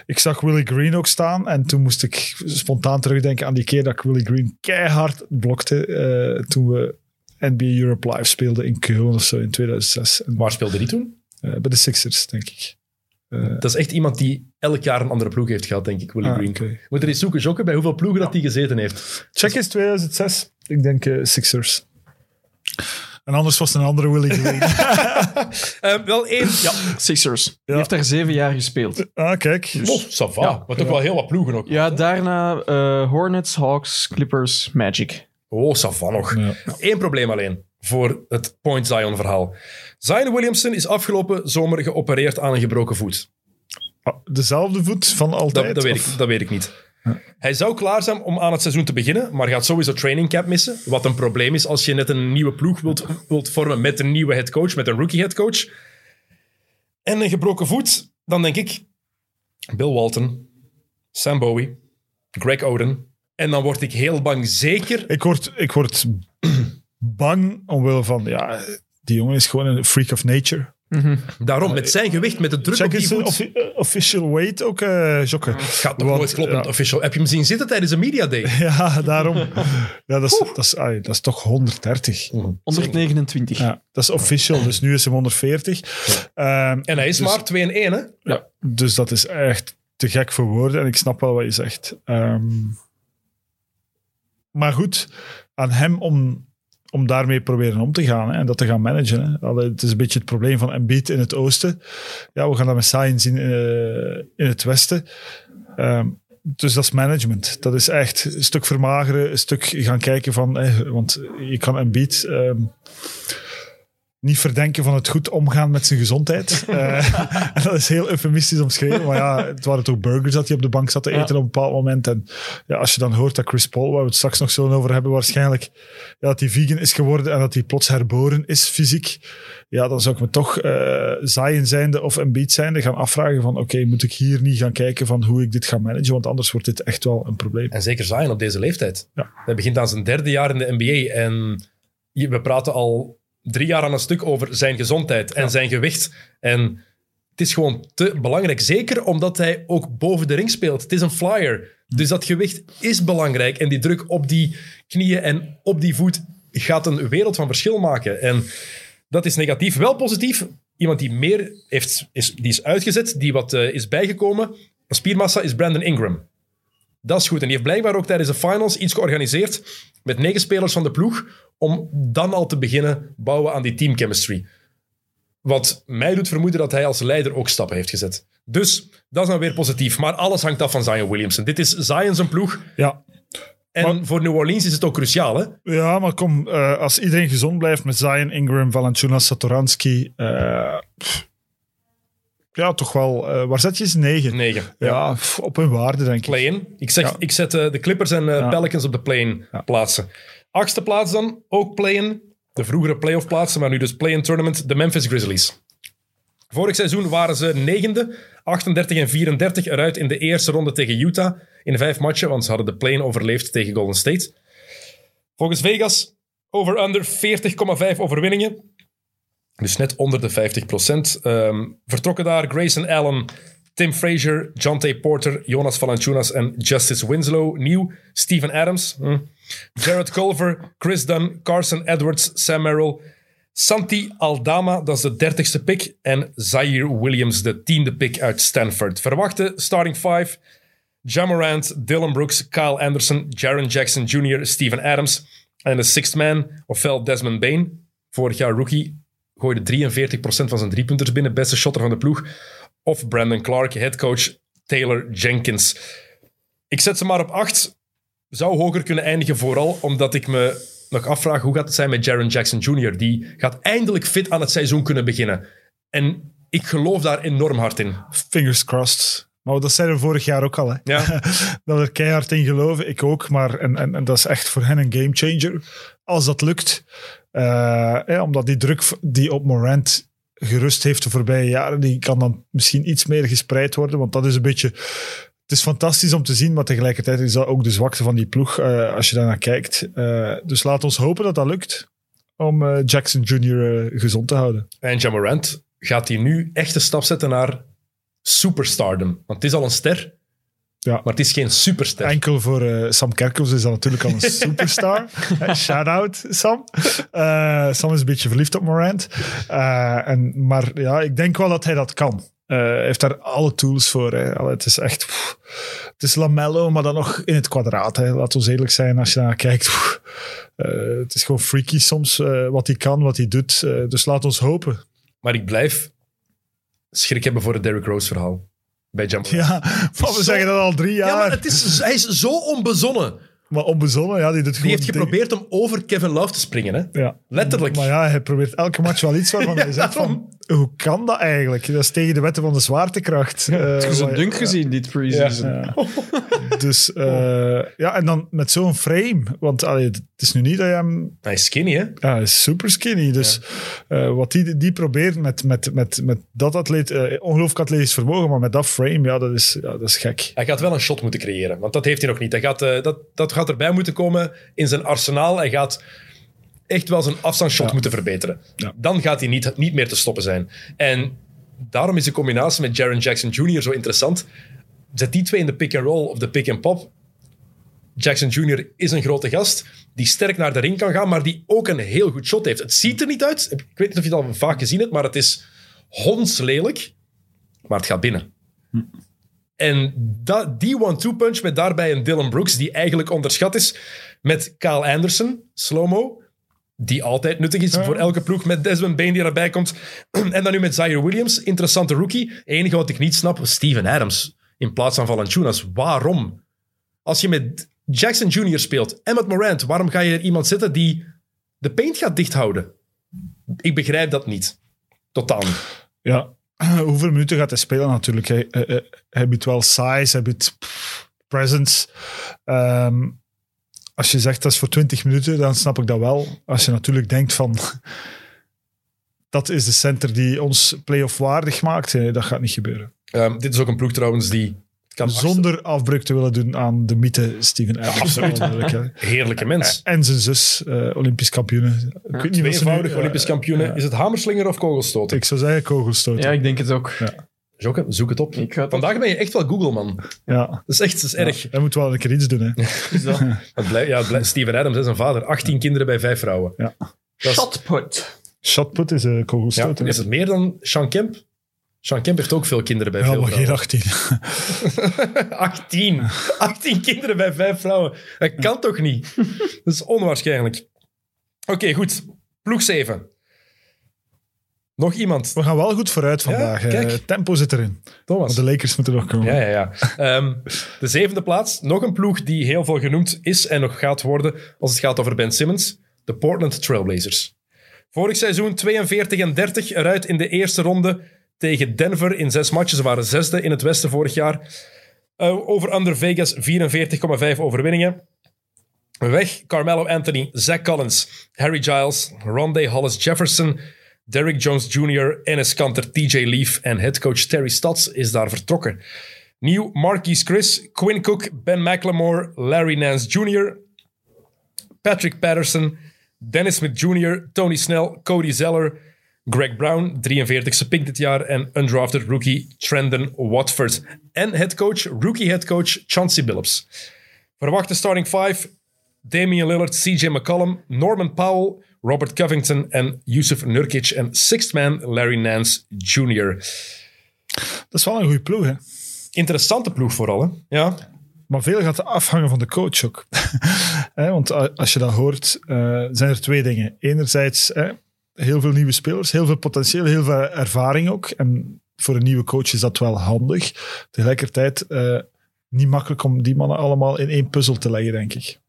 ik zag Willie Green ook staan en toen moest ik spontaan terugdenken aan die keer dat ik Willie Green keihard blokte eh, toen we NBA Europe Live speelden in Keulen of zo in 2006. En, Waar speelde die toen? eh, bij de Sixers, denk ik. Dat is echt iemand die elk jaar een andere ploeg heeft gehad, denk ik, Willie Ah, Green. oké. Moet er eens zoeken, jokken, bij hoeveel ploegen dat hij gezeten heeft. Check is 2006. Ik denk eh, Sixers. En anders was het een andere Willie Green. Eh, wel één. Ja, Sixers. Die Ja. heeft daar zeven jaar gespeeld. ah, kijk. oh, ça va. Ja. maar toch wel heel wat ploegen ook. Ja, daarna eh, Hornets, Hawks, Clippers, Magic. Oh, va nog. Ja. Eén probleem alleen voor het Point Zion verhaal. Zion Williamson is afgelopen zomer geopereerd aan een gebroken voet. Ah, Dezelfde voet van altijd? Dat, dat, weet, ik, dat weet ik niet. Hij zou klaar zijn om aan het seizoen te beginnen, maar gaat sowieso training camp missen. Wat een probleem is als je net een nieuwe ploeg wilt, wilt vormen met een nieuwe headcoach, met een rookie headcoach. En een gebroken voet, dan denk ik Bill Walton, Sam Bowie, Greg Oden. En dan word ik heel bang, zeker Ik word, ik word bang omwille van, ja, die jongen is gewoon een freak of nature. daarom, met zijn gewicht, met de druk Check op die voet. offi- eh, official weight ook, eh Jokke. Gaat nog Want, nooit kloppen, ja. official. Heb je hem zien zitten tijdens een media day? Ja, daarom. Ja, dat, is, dat, is, ai, dat is toch 130. 129. Ja, dat is official, dus nu is hem 140. Ehm, En hij is dus- maar 2 en 1, hè? Ja, dus dat is echt te gek voor woorden en ik snap wel wat je zegt. Ehm, maar goed, aan hem om, om daarmee proberen om te gaan en dat te gaan managen. Hè. Het is een beetje het probleem van Embiid in het oosten. Ja, we gaan dat met Sain zien eh, in het westen. Ehm, dus dat is management. Dat is echt een stuk vermageren, een stuk gaan kijken van... want je kan Embiid... ehm, niet verdenken van het goed omgaan met zijn gezondheid. Eh, en dat is heel eufemistisch omschreven. Maar ja, het waren toch burgers dat hij op de bank zat te eten op een bepaald moment. En ja, als je dan hoort dat Chris Paul, waar we het straks nog zullen over hebben, waarschijnlijk ja, dat hij vegan is geworden en dat hij plots herboren is fysiek. Ja, dan zou ik me toch uh, Zion zijnde of Embiid zijnde gaan afvragen van oké, moet ik hier niet gaan kijken van hoe ik dit ga managen, want anders wordt dit echt wel een probleem. En zeker Zion op deze leeftijd. Ja. Hij begint aan zijn derde jaar in de NBA en we praten al drie jaar aan een stuk over zijn gezondheid en zijn gewicht. En het is gewoon te belangrijk. Zeker omdat hij ook boven de ring speelt. Het is een flyer. Dus dat gewicht is belangrijk. En die druk op die knieën en op die voet gaat een wereld van verschil maken. En dat is negatief. Wel positief. Iemand die meer heeft, is, die is uitgezet, die wat eh, is bijgekomen. Spiermassa is Brandon Ingram. Dat is goed. En die heeft blijkbaar ook tijdens de finals iets georganiseerd met negen spelers van de ploeg om dan al te beginnen bouwen aan die teamchemistry. Wat mij doet vermoeden dat hij als leider ook stappen heeft gezet. Dus dat is dan weer positief. Maar alles hangt af van Zion Williamson. Dit is Zion zijn ploeg. Ja, En Maar- voor New Orleans is het ook cruciaal. Hè? Ja, maar kom, eh, als iedereen gezond blijft met Zion, Ingram, Valanciunas, Satoransky, eh, ja, toch wel. eh, waar zet je ze? Negen. Negen. Ja, op hun waarde, denk ik. Play-in. Ik, zeg, Ja. ik zet de Clippers en Ja. Pelicans op de play-in plaatsen. Achtste plaats dan, ook play-in. De vroegere playoff plaatsen, maar nu dus play-in tournament. De Memphis Grizzlies. Vorig seizoen waren ze negende, 38 en 34 eruit in de eerste ronde tegen Utah. In vijf matchen, want ze hadden de play-in overleefd tegen Golden State. Volgens Vegas over-under 40,5 overwinningen. Dus net onder de 50% vertrokken daar Grayson Allen, Tim Frazier, John T. Porter, Jonas Valanciunas en Justice Winslow. Nieuw, Steven Adams, hm. Jared Culver, Chris Dunn, Carson Edwards, Sam Merrill, Santi Aldama, dat is de dertigste pick, en Zaire Williams, de tiende pick uit Stanford. Verwachte starting five, Jamorant, Dylan Brooks, Kyle Anderson, Jaron Jackson Jr., Steven Adams en de sixth man, ofwel Desmond Bain, vorig jaar rookie, gooide 43% van zijn driepunters binnen, beste shotter van de ploeg, of Brandon Clark, headcoach Taylor Jenkins. Ik zet ze maar op 8. Zou hoger kunnen eindigen, vooral omdat ik me nog afvraag hoe gaat het zijn met Jaron Jackson Jr. Die gaat eindelijk fit aan het seizoen kunnen beginnen. En ik geloof daar enorm hard in. Fingers crossed. Maar dat zeiden we vorig jaar ook al. Hè. Ja. dat we er keihard in geloven. Ik ook. Maar en, en, en dat is echt voor hen een gamechanger. Als dat lukt. Eh, ja, omdat die druk die op Morant gerust heeft de voorbije jaren, die kan dan misschien iets meer gespreid worden. Want dat is een beetje... Het is fantastisch om te zien, maar tegelijkertijd is dat ook de zwakte van die ploeg, eh, als je daarnaar kijkt. Eh, dus laat ons hopen dat dat lukt. Om eh, Jackson Jr. gezond te houden. En Jamorant gaat hij nu echt een stap zetten naar superstardom. Want het is al een ster, Ja. maar het is geen superster. Enkel voor eh, Sam Kerkhoffs is dat natuurlijk al een superstar. Shout-out, Sam. Eh, Sam is een beetje verliefd op Morant. Eh, en, maar ja, ik denk wel dat hij dat kan. Hij heeft daar alle tools voor. Hè. Allee, het is echt... pff, het is Lamello, maar dan nog in het kwadraat. Hè. Laat ons eerlijk zijn als je naar kijkt. pff, het is gewoon freaky soms wat hij kan, wat hij doet. Dus laat ons hopen. Maar ik blijf schrik hebben voor het Derrick Rose verhaal. Bij Jamorant. Ja, we Zo- zeggen dat al drie jaar. Ja, maar het is, hij is zo onbezonnen. Maar onbezonnen, ja, die doet Die heeft geprobeerd om over Kevin Love te springen. Hè? Ja. Letterlijk. Maar ja, hij probeert elke match wel iets waarvan hij zegt van, hoe kan dat eigenlijk? Dat is tegen de wetten van de zwaartekracht. Eh, Heb je zo'n maar- dunk gezien, dit preseason? Ja. Dus eh, ja, en dan met zo'n frame. Want allee, het is nu niet dat je hem... Hij is skinny, hè? Ja, hij is super skinny. Dus eh, wat die, die probeert met, met, met, met dat atleet, eh, ongelooflijk atletisch vermogen, maar met dat frame, ja, dat is, ja, dat is gek. Hij gaat wel een shot moeten creëren, want dat heeft hij nog niet. Hij gaat, eh, dat, dat gaat erbij moeten komen in zijn arsenaal. Hij gaat echt wel zijn afstandsshot moeten verbeteren. Ja. Dan gaat hij niet, niet meer te stoppen zijn. En daarom is de combinatie met Jaron Jackson Jr. zo interessant. Zet die twee in de pick-and-roll of de pick-and-pop. Jackson Jr. is een grote gast die sterk naar de ring kan gaan, maar die ook een heel goed shot heeft. Het ziet er niet uit. Ik weet niet of je het al vaak gezien hebt, maar het is hondslelijk. Maar het gaat binnen. En dat, die one-two punch met daarbij een Dylan Brooks, die eigenlijk onderschat is, met Kyle Anderson, slow-mo, die altijd nuttig is voor elke ploeg, met Desmond Bain die erbij komt. En dan nu met Zaire Williams, interessante rookie. Enige wat ik niet snap, Steven Adams in plaats van Valanciunas. Waarom? Als je met Jackson Jr. speelt en met Morant, waarom ga je er iemand zetten die de paint gaat dichthouden? Ik begrijp dat niet. Totaal niet. Ja, hoeveel minuten gaat hij spelen natuurlijk? Hij, hij, hij- hij biedt wel size, hij biedt pff, presence. Ehm, als je zegt dat is voor 20 minuten, dan snap ik dat wel. Als je natuurlijk denkt van... Dat is de center die ons play-off waardig maakt. Nee, dat gaat niet gebeuren. Ehm, dit is ook een ploeg trouwens die... Kan Zonder afbreuk te willen doen aan de mythe Steven Adams. absoluut. Heerlijke mens. En zijn zus, eh, Olympisch kampioen. Nu- Tweevoudig Olympisch kampioenen. ja. Is het hamerslinger of kogelstoten? Ik zou zeggen kogelstoot. Ja, ik denk het ook. Jokke, zoek het op. Ik ga het Vandaag ben je echt wel Google, man. Dat Ja. is echt dat is erg. Hij moet wel een keer iets doen. Hè. Dat- ja, Steven Adams is zijn vader. 18 kinderen bij vijf vrouwen. Ja. Dat is- Shotput. Shotput is een Ja, kogelstoot. hè. is het meer dan Sean Kemp? Sean Kemp heeft ook veel kinderen bij Ja, veel maar geen vrouwen. 18. 18. 18 kinderen bij vijf vrouwen. Dat kan toch niet? Dat is onwaarschijnlijk. Oké, goed. Ploeg 7. Nog iemand? We gaan wel goed vooruit vandaag. Ja, kijk. Tempo zit erin. Thomas. Want de Lakers moeten nog komen. Ja, ja, ja. Ehm, de zevende plaats. Nog een ploeg die heel veel genoemd is en nog gaat worden als het gaat over Ben Simmons. De Portland Trailblazers. Vorig seizoen 42 en 30 eruit in de eerste ronde tegen Denver in zes matches. Ze waren zesde in het westen vorig jaar. Eh, over under Vegas 44,5 overwinningen. Weg Carmelo Anthony, Zach Collins, Harry Giles, Rondé Hollis Jefferson, Derrick Jones Jr., Enes Kanter, TJ Leaf en headcoach Terry Stotts is daar vertrokken. Nieuw Marquise Chris, Quinn Cook, Ben McLemore, Larry Nance Jr., Patrick Patterson, Dennis Smith Jr., Tony Snell, Cody Zeller, Greg Brown, 43ste pick dit jaar, en undrafted rookie Trendon Watford. En headcoach, rookie headcoach Chauncey Billups. Verwachte starting five, Damian Lillard, CJ McCollum, Norman Powell, Robert Covington en Yusuf Nurkic. En sixth man, Larry Nance Jr. Dat is wel een goede ploeg. Hè? Interessante ploeg vooral, hè? Ja. Maar veel gaat afhangen van de coach ook. Hè, want als je dat hoort, eh, zijn er twee dingen. Enerzijds heel veel nieuwe spelers, heel veel potentieel, heel veel ervaring ook. En voor een nieuwe coach is dat wel handig. Tegelijkertijd eh, niet makkelijk om die mannen allemaal in één puzzel te leggen, denk ik.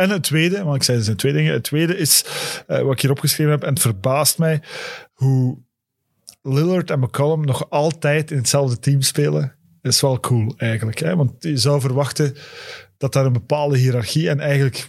En het tweede, want ik zei er zijn twee dingen. Het tweede is eh, wat ik hier opgeschreven heb, en het verbaast mij hoe Lillard en McCollum nog altijd in hetzelfde team spelen. Dat is wel cool eigenlijk. Hè? Want je zou verwachten dat daar een bepaalde hiërarchie en eigenlijk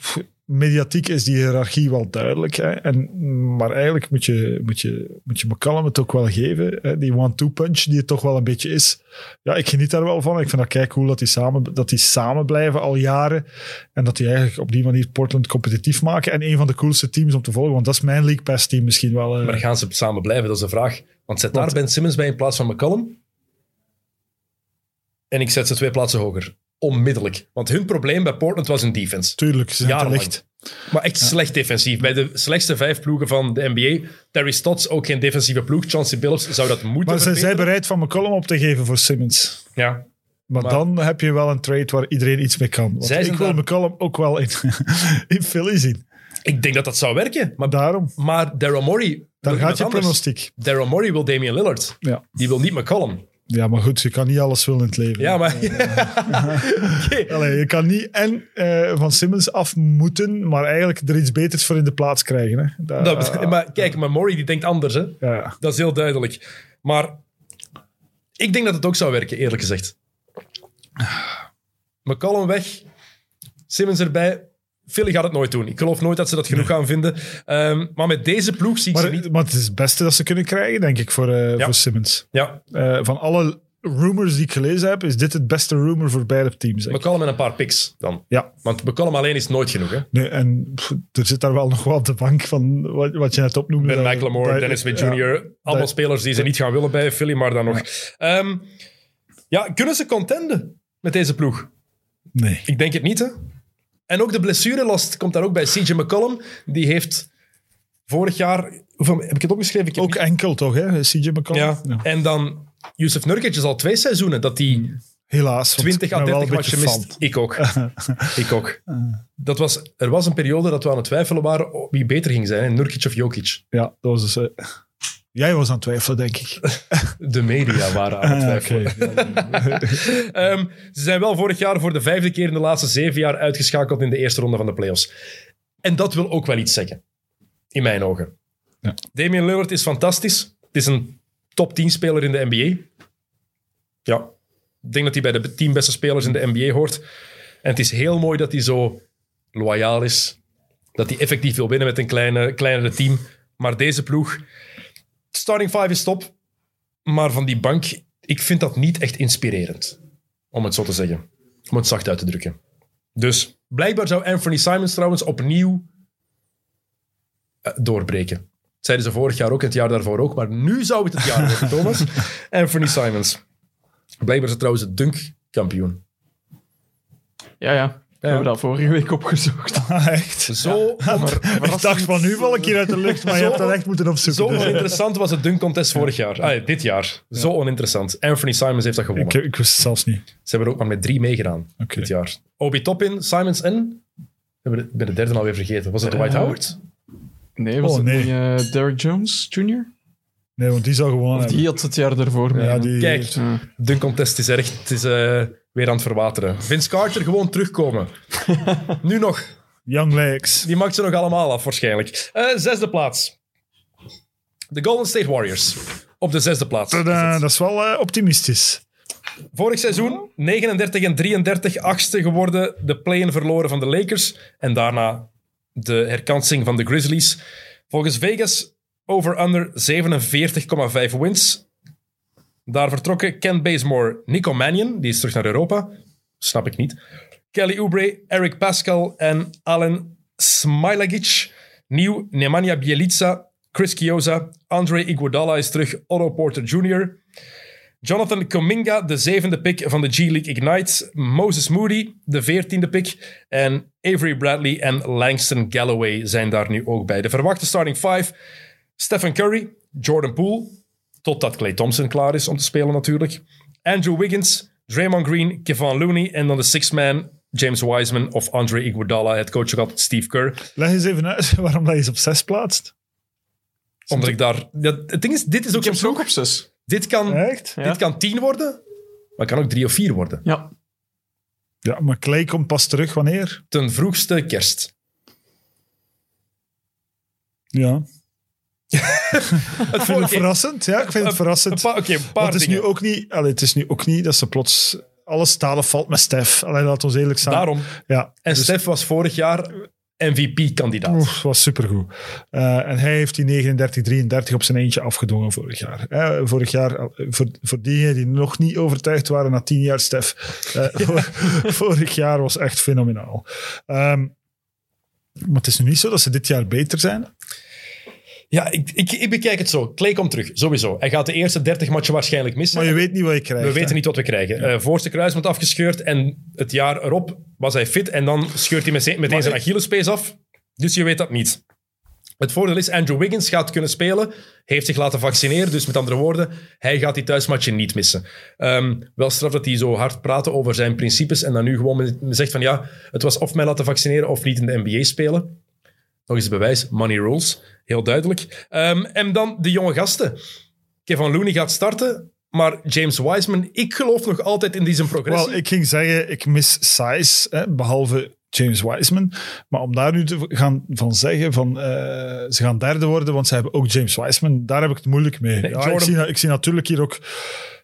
mediatiek is die hiërarchie wel duidelijk. Hè? En, maar eigenlijk moet je, moet, je, moet je McCallum het ook wel geven. Hè? Die one-two punch die het toch wel een beetje is. Ja, ik geniet daar wel van. Ik vind dat kei cool dat die samen, dat die samen blijven al jaren. En dat die eigenlijk op die manier Portland competitief maken. En een van de coolste teams om te volgen. Want dat is mijn League Pass team misschien wel. eh. Maar gaan ze samen blijven? Dat is de vraag. Want zet daar Ben Simmons bij in plaats van McCollum. En ik zet ze twee plaatsen hoger. Onmiddellijk. Want hun probleem bij Portland was hun defense. Tuurlijk, ze zijn licht. Maar echt slecht defensief. Bij de slechtste vijf ploegen van de NBA. Terry Stotts, ook geen defensieve ploeg. Chauncey Billups zou dat moeten Maar zijn zij bereid van McCollum op te geven voor Simmons? Ja. Maar, Maar- dan heb je wel een trade waar iedereen iets mee kan. Want ik wil daar- McCollum ook wel in, in Philly zien. Ik denk dat dat zou werken. Maar, Daarom, maar Daryl Morey... daar gaat je anders. pronostiek. Daryl Morey wil Damian Lillard. Ja. Die wil niet McCollum. Ja, maar goed, je kan niet alles willen in het leven. Ja, maar... Allee, je kan niet en eh, van Simmons af moeten, maar eigenlijk er iets beters voor in de plaats krijgen. Hè. Dat- Dat- maar kijk, maar Morey die denkt anders, hè. ja. Dat is heel duidelijk. Maar ik denk dat het ook zou werken, eerlijk gezegd. McCollum weg, Simmons erbij. Philly gaat het nooit doen. Ik geloof nooit dat ze dat genoeg gaan vinden. Ehm, maar met deze ploeg zie ik ze niet... maar het is het beste dat ze kunnen krijgen, denk ik, voor, eh, Ja. voor Simmons. Ja, Eh, van alle rumors die ik gelezen heb, is dit het beste rumor voor beide teams. McCollum en een paar picks dan. Ja, Want McCollum alleen is nooit genoeg. Hè? nee, en pff, er zit daar wel nog wel op de bank van wat, wat je net opnoemde. Ben McLemore, Dennis Smith ja. Jr. Allemaal dat- spelers die ze niet gaan willen bij Philly, maar dan nog. Ehm, ja, kunnen ze contenden met deze ploeg? Nee. Ik denk het niet, hè. En ook de blessurelast komt daar ook bij. CJ McCollum, die heeft vorig jaar... Hoeveel, heb ik het opgeschreven? Ik heb Ook enkel toch, hè? CJ McCollum? Ja. En dan Yusuf Nurkic is al twee seizoenen dat hij Helaas. want 20 ik à ben wel 30 een matchen mist. Ik ook. ik ook. Dat was, er was een periode dat we aan het twijfelen waren wie beter ging zijn. Nurkic of Jokic. Ja, dat was dus... Jij was aan het twijfelen, denk ik. De media waren aan het Ah, twijfelen. Ehm, ze zijn wel vorig jaar voor de vijfde keer in de laatste zeven jaar uitgeschakeld in de eerste ronde van de playoffs. En dat wil ook wel iets zeggen. In mijn ogen. Ja. Damian Lillard is fantastisch. Het is een top 10 speler in de NBA. Ja, ik denk dat hij bij de 10 beste spelers in de NBA hoort. En het is heel mooi dat hij zo loyaal is. Dat hij effectief wil winnen met een kleine, kleinere team. Maar deze ploeg, starting 5 is top. Maar van die bank, ik vind dat niet echt inspirerend. Om het zo te zeggen. Om het zacht uit te drukken. Dus blijkbaar zou Anthony Simons trouwens opnieuw eh, doorbreken. Dat zeiden ze vorig jaar ook, het jaar daarvoor ook. Maar nu zou het het jaar worden, Thomas. Anthony Simons. Blijkbaar is het trouwens de dunk-kampioen. Ja, ja. We hebben dat vorige week opgezocht. Ah, echt. Zo, Ik dacht van nu val ik hier uit de lucht, maar je hebt dat echt moeten opzoeken. zo Dus, oninteressant was het dunk-contest vorig jaar. Ah, dit jaar. Zo oninteressant. Anthony Simons heeft dat gewonnen. ik, ik wist het zelfs niet. Ze hebben er ook maar met drie meegedaan dit jaar. Obi Toppin, Simons en... Ik ben de- de derde alweer vergeten. Was het Dwight Eh, Howard? Nee, was Oh, het niet eh, Derrick Jones Jr.? Nee, want die zou hebben. die had het jaar daarvoor mee. Ja, die, Kijk, Ja. dunk contest is echt het is, eh, weer aan het verwateren. Vince Carter gewoon terugkomen. nu nog. Young Legs. Die maakt ze nog allemaal af, waarschijnlijk. Eh, zesde plaats. De Golden State Warriors. Op de zesde plaats. Tadaa, dat is wel eh, optimistisch. Vorig seizoen 39 en 33, achtste geworden. De play-in verloren van de Lakers. En daarna de herkansing van de Grizzlies. Volgens Vegas over-under 47,5 wins. Daar vertrokken Ken Bazemore, Nico Mannion, die is terug naar Europa. Snap ik niet. Kelly Oubre, Eric Pascal en Alen Smilagic. Nieuw Nemanja Bjelica, Chris Chioza, Andre Iguodala is terug, Otto Porter Jr., Jonathan Kuminga, de zevende pick van de G-League Ignite. Moses Moody, de veertiende pick. En Avery Bradley en Langston Galloway zijn daar nu ook bij. De verwachte starting five. Stephen Curry, Jordan Poole. Totdat Clay Thompson klaar is om te spelen natuurlijk. Andrew Wiggins, Draymond Green, Kevon Looney. En dan de sixth man, James Wiseman of Andre Iguodala. Het coach ook altijd Steve Kerr. Leg eens even uit waarom dat je ze op zes plaatst. Omdat ik daar... Dat, het ding is, dit is ook Ik heb een ook ploeg. op zes. Dit kan, Echt? Ja. dit kan tien worden, maar het kan ook drie of vier worden. Ja. Ja, maar Clay komt pas terug wanneer? Ten vroegste kerst. Ja. Ik vind het verrassend. Ja, ik vind het verrassend. oké, het is, nu ook niet, allee, het is nu ook niet dat ze plots alles stalen valt met Stef. Allee, laat ons eerlijk zijn. Daarom. Ja, En dus- Stef was vorig jaar MVP-kandidaat. Was supergoed. Eh, en hij heeft die 39-33 op zijn eentje afgedwongen vorig jaar. Eh, vorig jaar, voor, voor diegenen die nog niet overtuigd waren na tien jaar Stef, vor- vorig jaar was echt fenomenaal. Ehm, maar het is nu niet zo dat ze dit jaar beter zijn. Ja, ik, ik, ik bekijk het zo. Clay komt terug, sowieso. Hij gaat de eerste 30 matchen waarschijnlijk missen. Maar je weet niet wat je krijgt. We weten niet wat we krijgen. Eh voorste kruisband afgescheurd en het jaar erop was hij fit en dan scheurt hij meteen, meteen zijn Achillespees af. Dus je weet dat niet. Het voordeel is, Andrew Wiggins gaat kunnen spelen, heeft zich laten vaccineren, dus met andere woorden, hij gaat die thuismatchen niet missen. Ehm, wel straf dat hij zo hard praatte over zijn principes en dan nu gewoon zegt van ja, het was of mij laten vaccineren of niet in de NBA spelen. Nog eens bewijs, money rules, heel duidelijk. Ehm, en dan de jonge gasten. Kevin Looney gaat starten, maar James Wiseman, ik geloof nog altijd in zijn progressie. Wel, ik ging zeggen, ik mis size, hè, behalve James Wiseman. Maar om daar nu te gaan van zeggen, van, eh, ze gaan derde worden, want ze hebben ook James Wiseman, daar heb ik het moeilijk mee. ja, ik, zie, ik zie natuurlijk hier ook...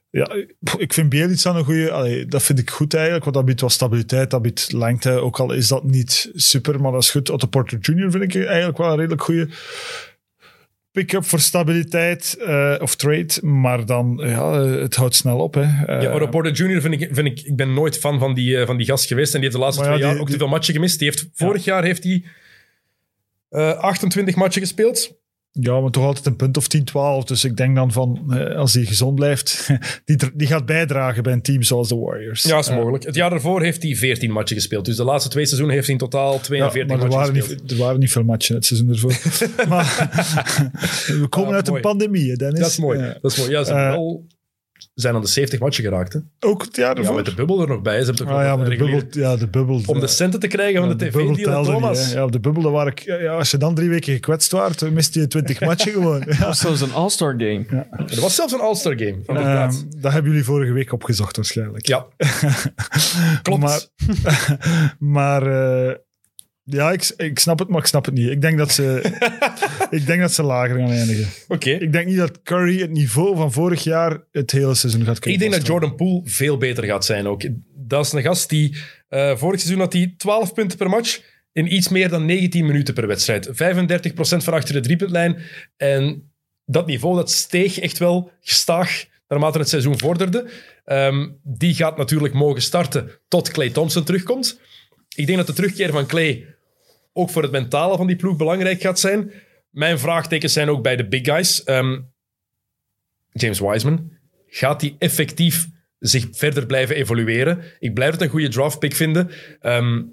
Ja, ik vind Bielitsa een goede. Dat vind ik goed eigenlijk, want dat biedt wat stabiliteit, dat biedt lengte. Ook al is dat niet super, maar dat is goed. Otto Porter Jr. vind ik eigenlijk wel een redelijk goede pick-up voor stabiliteit eh, of trade. Maar dan, ja, het houdt snel op. Hè. Eh, Ja, Otto Porter Jr. vind ik, vind ik, ik ben nooit fan van die, eh, van die gast geweest. En die heeft de laatste ja, twee jaar ook te veel matchen gemist. Die heeft, vorig jaar heeft hij eh, 28 matchen gespeeld. Ja, maar toch altijd een punt of 10, 12. Dus ik denk dan van, eh, als hij gezond blijft, die, die gaat bijdragen bij een team zoals de Warriors. Ja, is Eh, mogelijk. Het jaar daarvoor heeft hij 14 matchen gespeeld. Dus de laatste twee seizoenen heeft hij in totaal ja, 42 maar er matchen waren, gespeeld. niet, er waren niet veel matchen het seizoen ervoor. maar we komen Ah, uit mooi. een pandemie, hè, Dennis. Dat is mooi. Ja. Dat is mooi. Ja, ze Eh, wel zijn aan de 70 matchen geraakt. Hè? Ook het jaar Ja, ervoor? met de bubbel er nog bij. Ze hebben toch Ah, ja, de bubbel... Ja, de bubbel Om de ja, centen te krijgen van ja, de tv-deal, niet, Thomas. ja, op de bubbel, daar waar ik, ja, als je dan drie weken gekwetst waart, dan miste je 20 matchen gewoon. Ja. Dat was zelfs een All-Star game. Er was zelfs een All-Star game. Ehm, dat hebben jullie vorige week opgezocht waarschijnlijk. ja, klopt. Maar, maar eh, Ja, ik, ik snap het, maar ik snap het niet. Ik denk dat ze, ik denk dat ze lager gaan eindigen. Oké. Ik denk niet dat Curry het niveau van vorig jaar het hele seizoen gaat kunnen Ik denk dat vasthouden. Jordan Poole veel beter gaat zijn ook. Dat is een gast die eh, vorig seizoen had hij 12 punten per match in iets meer dan 19 minuten per wedstrijd. 35% van achter de driepuntlijn. En dat niveau dat steeg echt wel gestaag naarmate het seizoen vorderde. Ehm, die gaat natuurlijk mogen starten tot Clay Thompson terugkomt. Ik denk dat de terugkeer van Clay ook voor het mentale van die ploeg belangrijk gaat zijn. Mijn vraagtekens zijn ook bij de big guys. Ehm, James Wiseman, gaat hij effectief zich verder blijven evolueren? Ik blijf het een goede draftpick vinden. Ehm,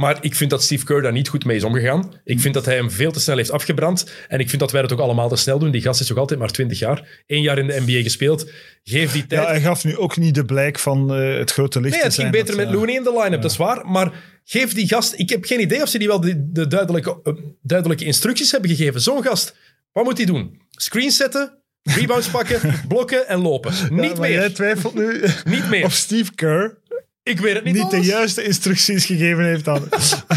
maar ik vind dat Steve Kerr daar niet goed mee is omgegaan. Ik vind dat hij hem veel te snel heeft afgebrand. En ik vind dat wij het ook allemaal te snel doen. Die gast is toch altijd maar 20 jaar. Eén jaar in de NBA gespeeld. Geef die tijd. Ja, hij gaf nu ook niet de blijk van eh, het grote licht Nee, het ging beter dat, met ja. Looney in de line-up, dat is waar. Maar geef die gast... Ik heb geen idee of ze die wel de, de duidelijke, eh, duidelijke instructies hebben gegeven. Zo'n gast, wat moet hij doen? Screen zetten, rebounds pakken, blokken en lopen. Ja, niet maar Jij meer. twijfelt nu Niet meer. of Steve Kerr Ik weet het niet, niet de juiste instructies gegeven heeft aan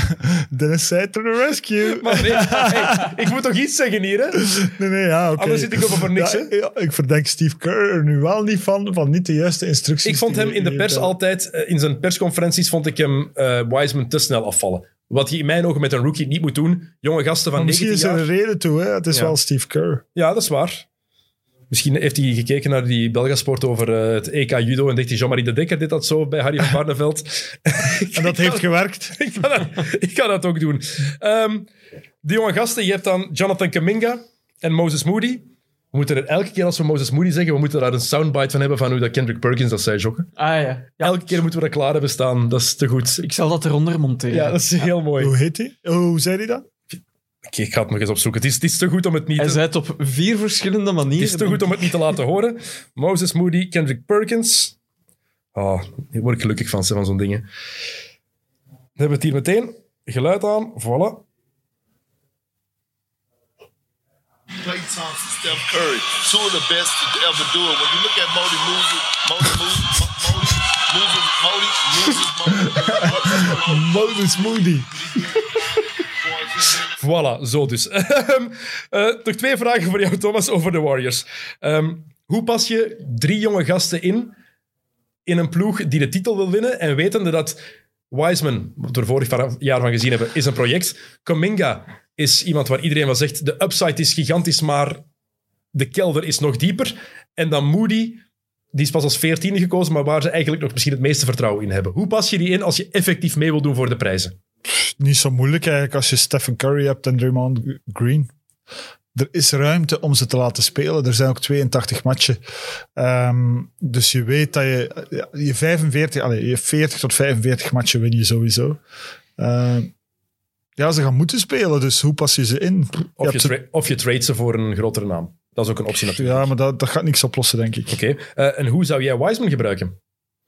Dennis zei to the rescue. Maar nee, hey, ik moet toch iets zeggen hier, hè? Nee, nee, ja, oké. Anders zit ik op voor niks, Ja, hè? ja, ik verdenk Steve Kerr er nu wel niet van, van niet de juiste instructies. Ik vond hem in de pers altijd, eh, in zijn persconferenties, vond ik hem eh, Wiseman te snel afvallen. Wat hij in mijn ogen met een rookie niet moet doen. Jonge gasten van Maar misschien 19 is er jaar. een reden toe, hè. Het is Ja. wel Steve Kerr. Ja, dat is waar. Misschien heeft hij gekeken naar die Belgasport over eh, het EK judo en dacht hij, Jean-Marie de Dekker dit dat zo bij Harry van Barneveld. En dat heeft gewerkt. ik, kan dat, ik kan dat ook doen. Ehm die jonge gasten, je hebt dan Jonathan Kaminga en Moses Moody. We moeten er elke keer als we Moses Moody zeggen, we moeten daar een soundbite van hebben van hoe dat Kendrick Perkins dat zei, Jokke. Ah ja. ja. Elke keer moeten we dat klaar hebben staan. Dat is te goed. Ik zal dat eronder monteren. Ja, dat is heel mooi. Hoe heet hij? Hoe zei hij dat? Ik ga het nog eens opzoeken. Het is, het is te goed om het niet Hij te... zei het op vier verschillende manieren. Het is te goed om het niet te laten horen. Moses Moody, Kendrick Perkins. Ah, hier word ik gelukkig van, van zo'n dingen. Dan hebben we het hier meteen. Geluid aan, voilà. Klay Thompson, Steph Curry, two of the best to ever do it. When you look at Modi Moses, Modi Moses, Modi Modi, Moses, Moses Moody. Voilà, zo dus. Ehm, eh, nog twee vragen voor jou, Thomas, over de Warriors. Ehm, hoe pas je drie jonge gasten in, in een ploeg die de titel wil winnen en wetende dat Wiseman, wat we vorig jaar van gezien hebben, is een project. Kaminga is iemand waar iedereen wel zegt, de upside is gigantisch, maar de kelder is nog dieper. En dan Moody, die is pas als veertiende gekozen, maar waar ze eigenlijk nog misschien het meeste vertrouwen in hebben. Hoe pas je die in als je effectief mee wil doen voor de prijzen? Niet zo moeilijk eigenlijk als je Stephen Curry hebt en Draymond Green. Er is ruimte om ze te laten spelen. Er zijn ook 82 matchen. Ehm, dus je weet dat je, je 45, allez, je 40 tot 45 matchen win je sowieso. Ehm, ja, ze gaan moeten spelen, dus hoe pas je ze in? Je Of je, ze- of je trade ze voor een grotere naam. Dat is ook een optie natuurlijk. ja, maar dat, dat gaat niks oplossen, denk ik. Oké. Eh, en hoe zou jij Wiseman gebruiken?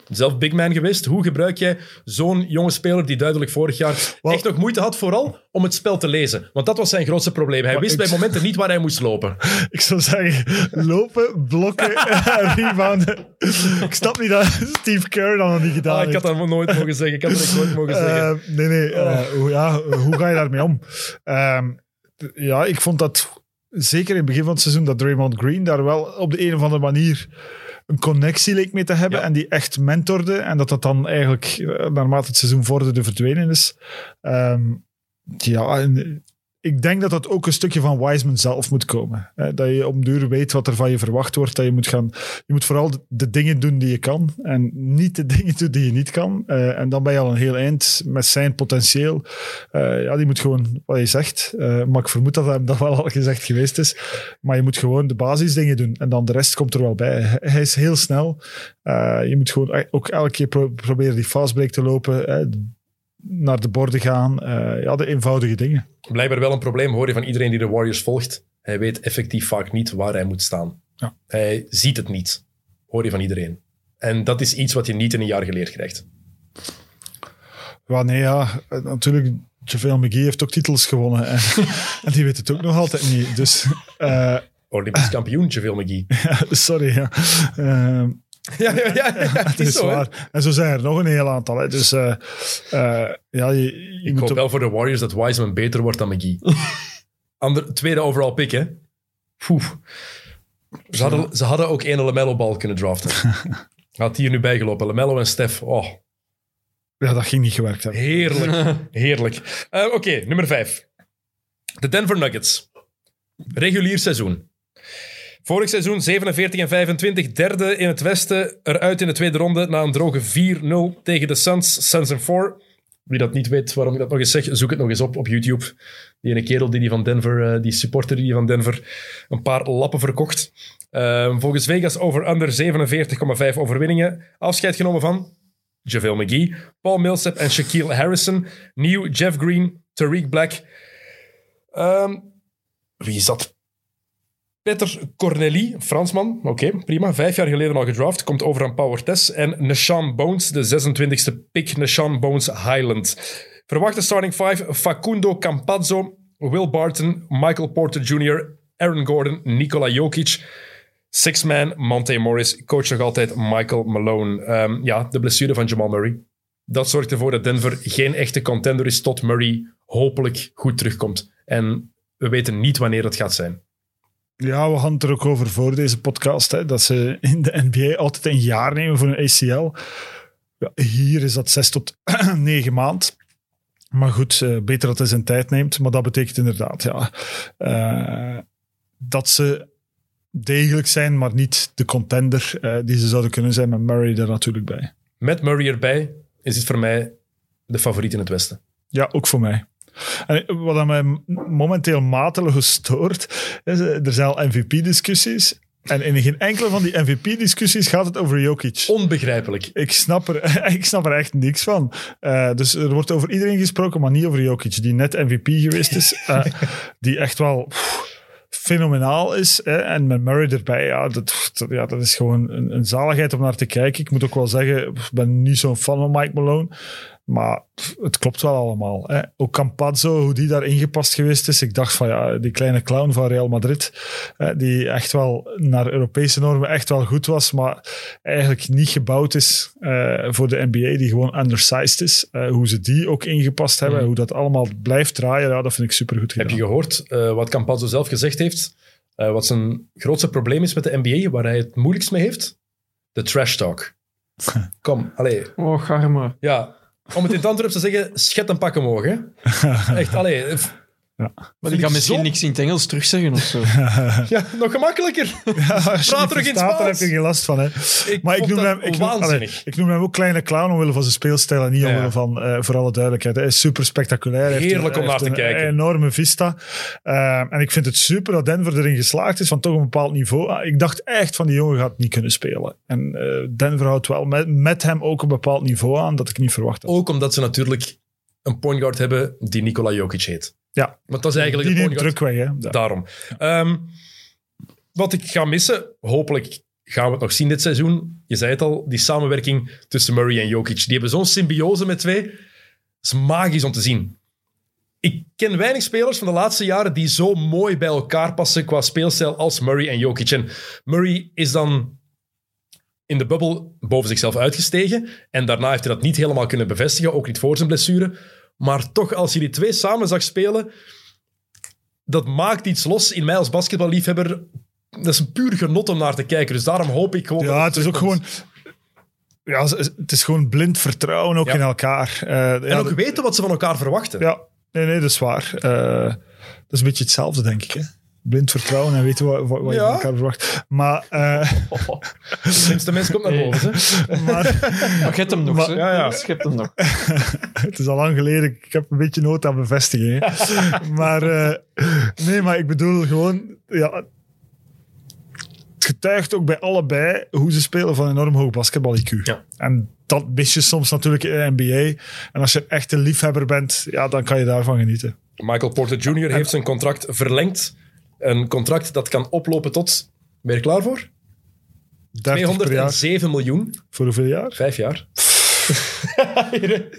Zelf big man geweest. Hoe gebruik jij zo'n jonge speler die duidelijk vorig jaar echt nog moeite had, vooral om het spel te lezen? Want dat was zijn grootste probleem. Hij wist ik- bij momenten niet waar hij moest lopen. Ik zou zeggen, lopen, blokken, rebounden. Ik snap niet dat Steve Kerr dat nog niet gedaan Ah, ik heeft. had dat nooit mogen zeggen. Ik had dat echt nooit mogen zeggen. Oh. Eh, nee, nee. eh, hoe, ja, hoe ga je daarmee om? Ehm, ja, ik vond dat zeker in het begin van het seizoen dat Draymond Green daar wel op de een of andere manier een connectie leek mee te hebben Ja. en die echt mentorde en dat dat dan eigenlijk eh, naarmate het seizoen vorderde verdwenen is. Ehm, ja, en ik denk dat dat ook een stukje van Wiseman zelf moet komen. Dat je op duur weet wat er van je verwacht wordt. Dat je moet gaan. Je moet vooral de, dingen doen die je kan. En niet de dingen doen die je niet kan. Eh, en dan ben je al een heel eind met zijn potentieel. Eh, ja, die moet gewoon wat je zegt. Eh, maar ik vermoed dat hem dat wel al gezegd geweest is. Maar je moet gewoon de basisdingen doen. En dan de rest komt er wel bij. Hij- is heel snel. Je moet gewoon ook elke keer pro- proberen die fastbreak te lopen. Naar de borden gaan. Eh, ja, de eenvoudige dingen. Blijkbaar wel een probleem, hoor je van iedereen die de Warriors volgt. Hij weet effectief vaak niet waar hij moet staan. Ja. Hij ziet het niet, hoor je van iedereen. En dat is iets wat je niet in een jaar geleerd krijgt. Ja, nee, ja. eh, Natuurlijk, JaVale McGee heeft ook titels gewonnen. En, en die weet het ook nog altijd niet. Dus, eh, Olympisch kampioen, JaVale McGee. sorry, ja. Eh, Ja, ja, ja, ja, het is is zo. hè. waar. En zo zijn er nog een heel aantal. Hè. Dus eh, eh, ja, je, je Ik moet hoop op- wel voor de Warriors dat Wiseman beter wordt dan McGee. Ander, tweede overall pick, hè. Poeh. Ze hadden, ze hadden ook één LaMelo-bal kunnen draften. Had hier nu bijgelopen. LaMelo en Stef. Oh, ja, dat ging niet gewerkt hebben. heerlijk. heerlijk. Eh, Oké, nummer vijf. De Denver Nuggets. Regulier seizoen. Vorig seizoen 47 en 25, derde in het Westen, eruit in de tweede ronde na een droge 4-0 tegen de Suns, Suns en 4. Wie dat niet weet waarom ik dat nog eens zeg, zoek het nog eens op op YouTube. Die ene kerel die, die van Denver, eh, die supporter die van Denver een paar lappen verkocht. Ehm, volgens Vegas over under 47,5 overwinningen. Afscheid genomen van JaVale McGee, Paul Millsap en Shaquille Harrison. Nieuw Jeff Green, Tariq Black. Ehm, wie is dat? Peter Corneli, Fransman. Oké, prima. Vijf jaar geleden al gedraft. Komt over aan Power Tess. En Nashawn Bones, de 26e pick. Nashawn Bones Highland. Verwachte starting five. Facundo Campazzo, Will Barton, Michael Porter Jr., Aaron Gordon, Nikola Jokic. Six-man, Monte Morris. Coach nog altijd Michael Malone. Ehm, ja, de blessure van Jamal Murray. Dat zorgt ervoor dat Denver geen echte contender is tot Murray hopelijk goed terugkomt. En we weten niet wanneer dat gaat zijn. Ja, we hadden het er ook over voor deze podcast. Hè, dat ze in de NBA altijd een jaar nemen voor een ACL. Ja, hier is dat zes tot negen maand. Maar goed, eh, beter dat hij zijn tijd neemt. Maar dat betekent inderdaad ja, eh, dat ze degelijk zijn, maar niet de contender eh, die ze zouden kunnen zijn. Met Murray er natuurlijk bij. Met Murray erbij is het voor mij de favoriet in het Westen. Ja, ook voor mij. En wat aan mij momenteel mateloos stoort, is eh, er zijn al MVP-discussies. En in geen enkele van die MVP-discussies gaat het over Jokic. Onbegrijpelijk. Ik snap er, ik snap er echt niks van. Eh, dus er wordt over iedereen gesproken, maar niet over Jokic, die net MVP geweest is. eh, die echt wel pff, fenomenaal is. Hè? En met Murray erbij, ja dat, dat- ja, dat is gewoon een, een zaligheid om naar te kijken. Ik moet ook wel zeggen, ik ben niet zo'n fan van Mike Malone. Maar het klopt wel allemaal. Hè. Ook Campazzo, hoe die daar ingepast geweest is. Ik dacht van ja, die kleine clown van Real Madrid, hè, die echt wel naar Europese normen echt wel goed was, maar eigenlijk niet gebouwd is eh, voor de NBA, die gewoon undersized is. Eh, hoe ze die ook ingepast hebben, hoe dat allemaal blijft draaien, ja, dat vind ik supergoed gedaan. Heb je gehoord eh, wat Campazzo zelf gezegd heeft? Eh, wat zijn grootste probleem is met de NBA, waar hij het moeilijkst mee heeft? De trash talk. Kom, allee. Oh, garma. Ja, om het in het Antwerps te zeggen, schet een pak omhoog, hè. Echt, allee. F- Maar die ik kan misschien zo- niks in het Engels terugzeggen of zo. Ja, nog gemakkelijker. Ja, als je Praat terug in Spaans. heb je geen last van. Hè. Ik maar ik noem, hem, ik, noem, waanzinnig. allee, ik noem hem ook kleine clown omwille van zijn speelstijl en niet Ja. omwille van, eh, voor alle duidelijkheid. Hij is super spectaculair. Heeft Heerlijk een- om naar te heeft kijken. Een enorme vista. Eh, en ik vind het super dat Denver erin geslaagd is van toch een bepaald niveau. Ah, Ik dacht echt van die jongen gaat niet kunnen spelen. En eh, Denver houdt wel met, met hem ook een bepaald niveau aan dat ik niet verwacht had. Ook omdat ze natuurlijk een point guard hebben die Nikola Jokic heet. Ja, Want dat is eigenlijk die druk weg. Hè. Ja. Daarom. Ehm, wat ik ga missen, hopelijk gaan we het nog zien dit seizoen. Je zei het al, die samenwerking tussen Murray en Jokic. Die hebben zo'n symbiose met twee. Dat is magisch om te zien. Ik ken weinig spelers van de laatste jaren die zo mooi bij elkaar passen qua speelstijl als Murray en Jokic. En Murray is dan in de bubbel boven zichzelf uitgestegen. En daarna heeft hij dat niet helemaal kunnen bevestigen, ook niet voor zijn blessure. Maar toch, als je die twee samen zag spelen, dat maakt iets los in mij als basketballiefhebber. Dat is een puur genot om naar te kijken. Dus daarom hoop ik gewoon... Ja, het is ook gewoon... Ja, het is gewoon blind vertrouwen ook Ja. in elkaar. Eh, En ja, ook weten wat ze van elkaar verwachten. Ja, nee, nee, dat is waar. Eh, dat is een beetje hetzelfde, denk ik. Hè? Blind vertrouwen en weten wat, wat, wat je van elkaar verwacht. Maar, eh, De slimste mens komt naar boven. hè. maar Maar je hebt hem nog, Maar- hè? ja, ja. Je hebt hem nog. het is al lang geleden. Ik heb een beetje nood aan bevestiging. Hè? maar eh, nee, maar ik bedoel gewoon... Ja, het getuigt ook bij allebei hoe ze spelen van enorm hoog basketbal-IQ. Ja. En dat mis je soms natuurlijk in de NBA. En als je een echte liefhebber bent, ja, dan kan je daarvan genieten. Michael Porter Jr. heeft zijn contract verlengd. Een contract dat kan oplopen tot... Ben je er klaar voor? 30 per jaar. 207 miljoen. Voor hoeveel jaar? Vijf jaar.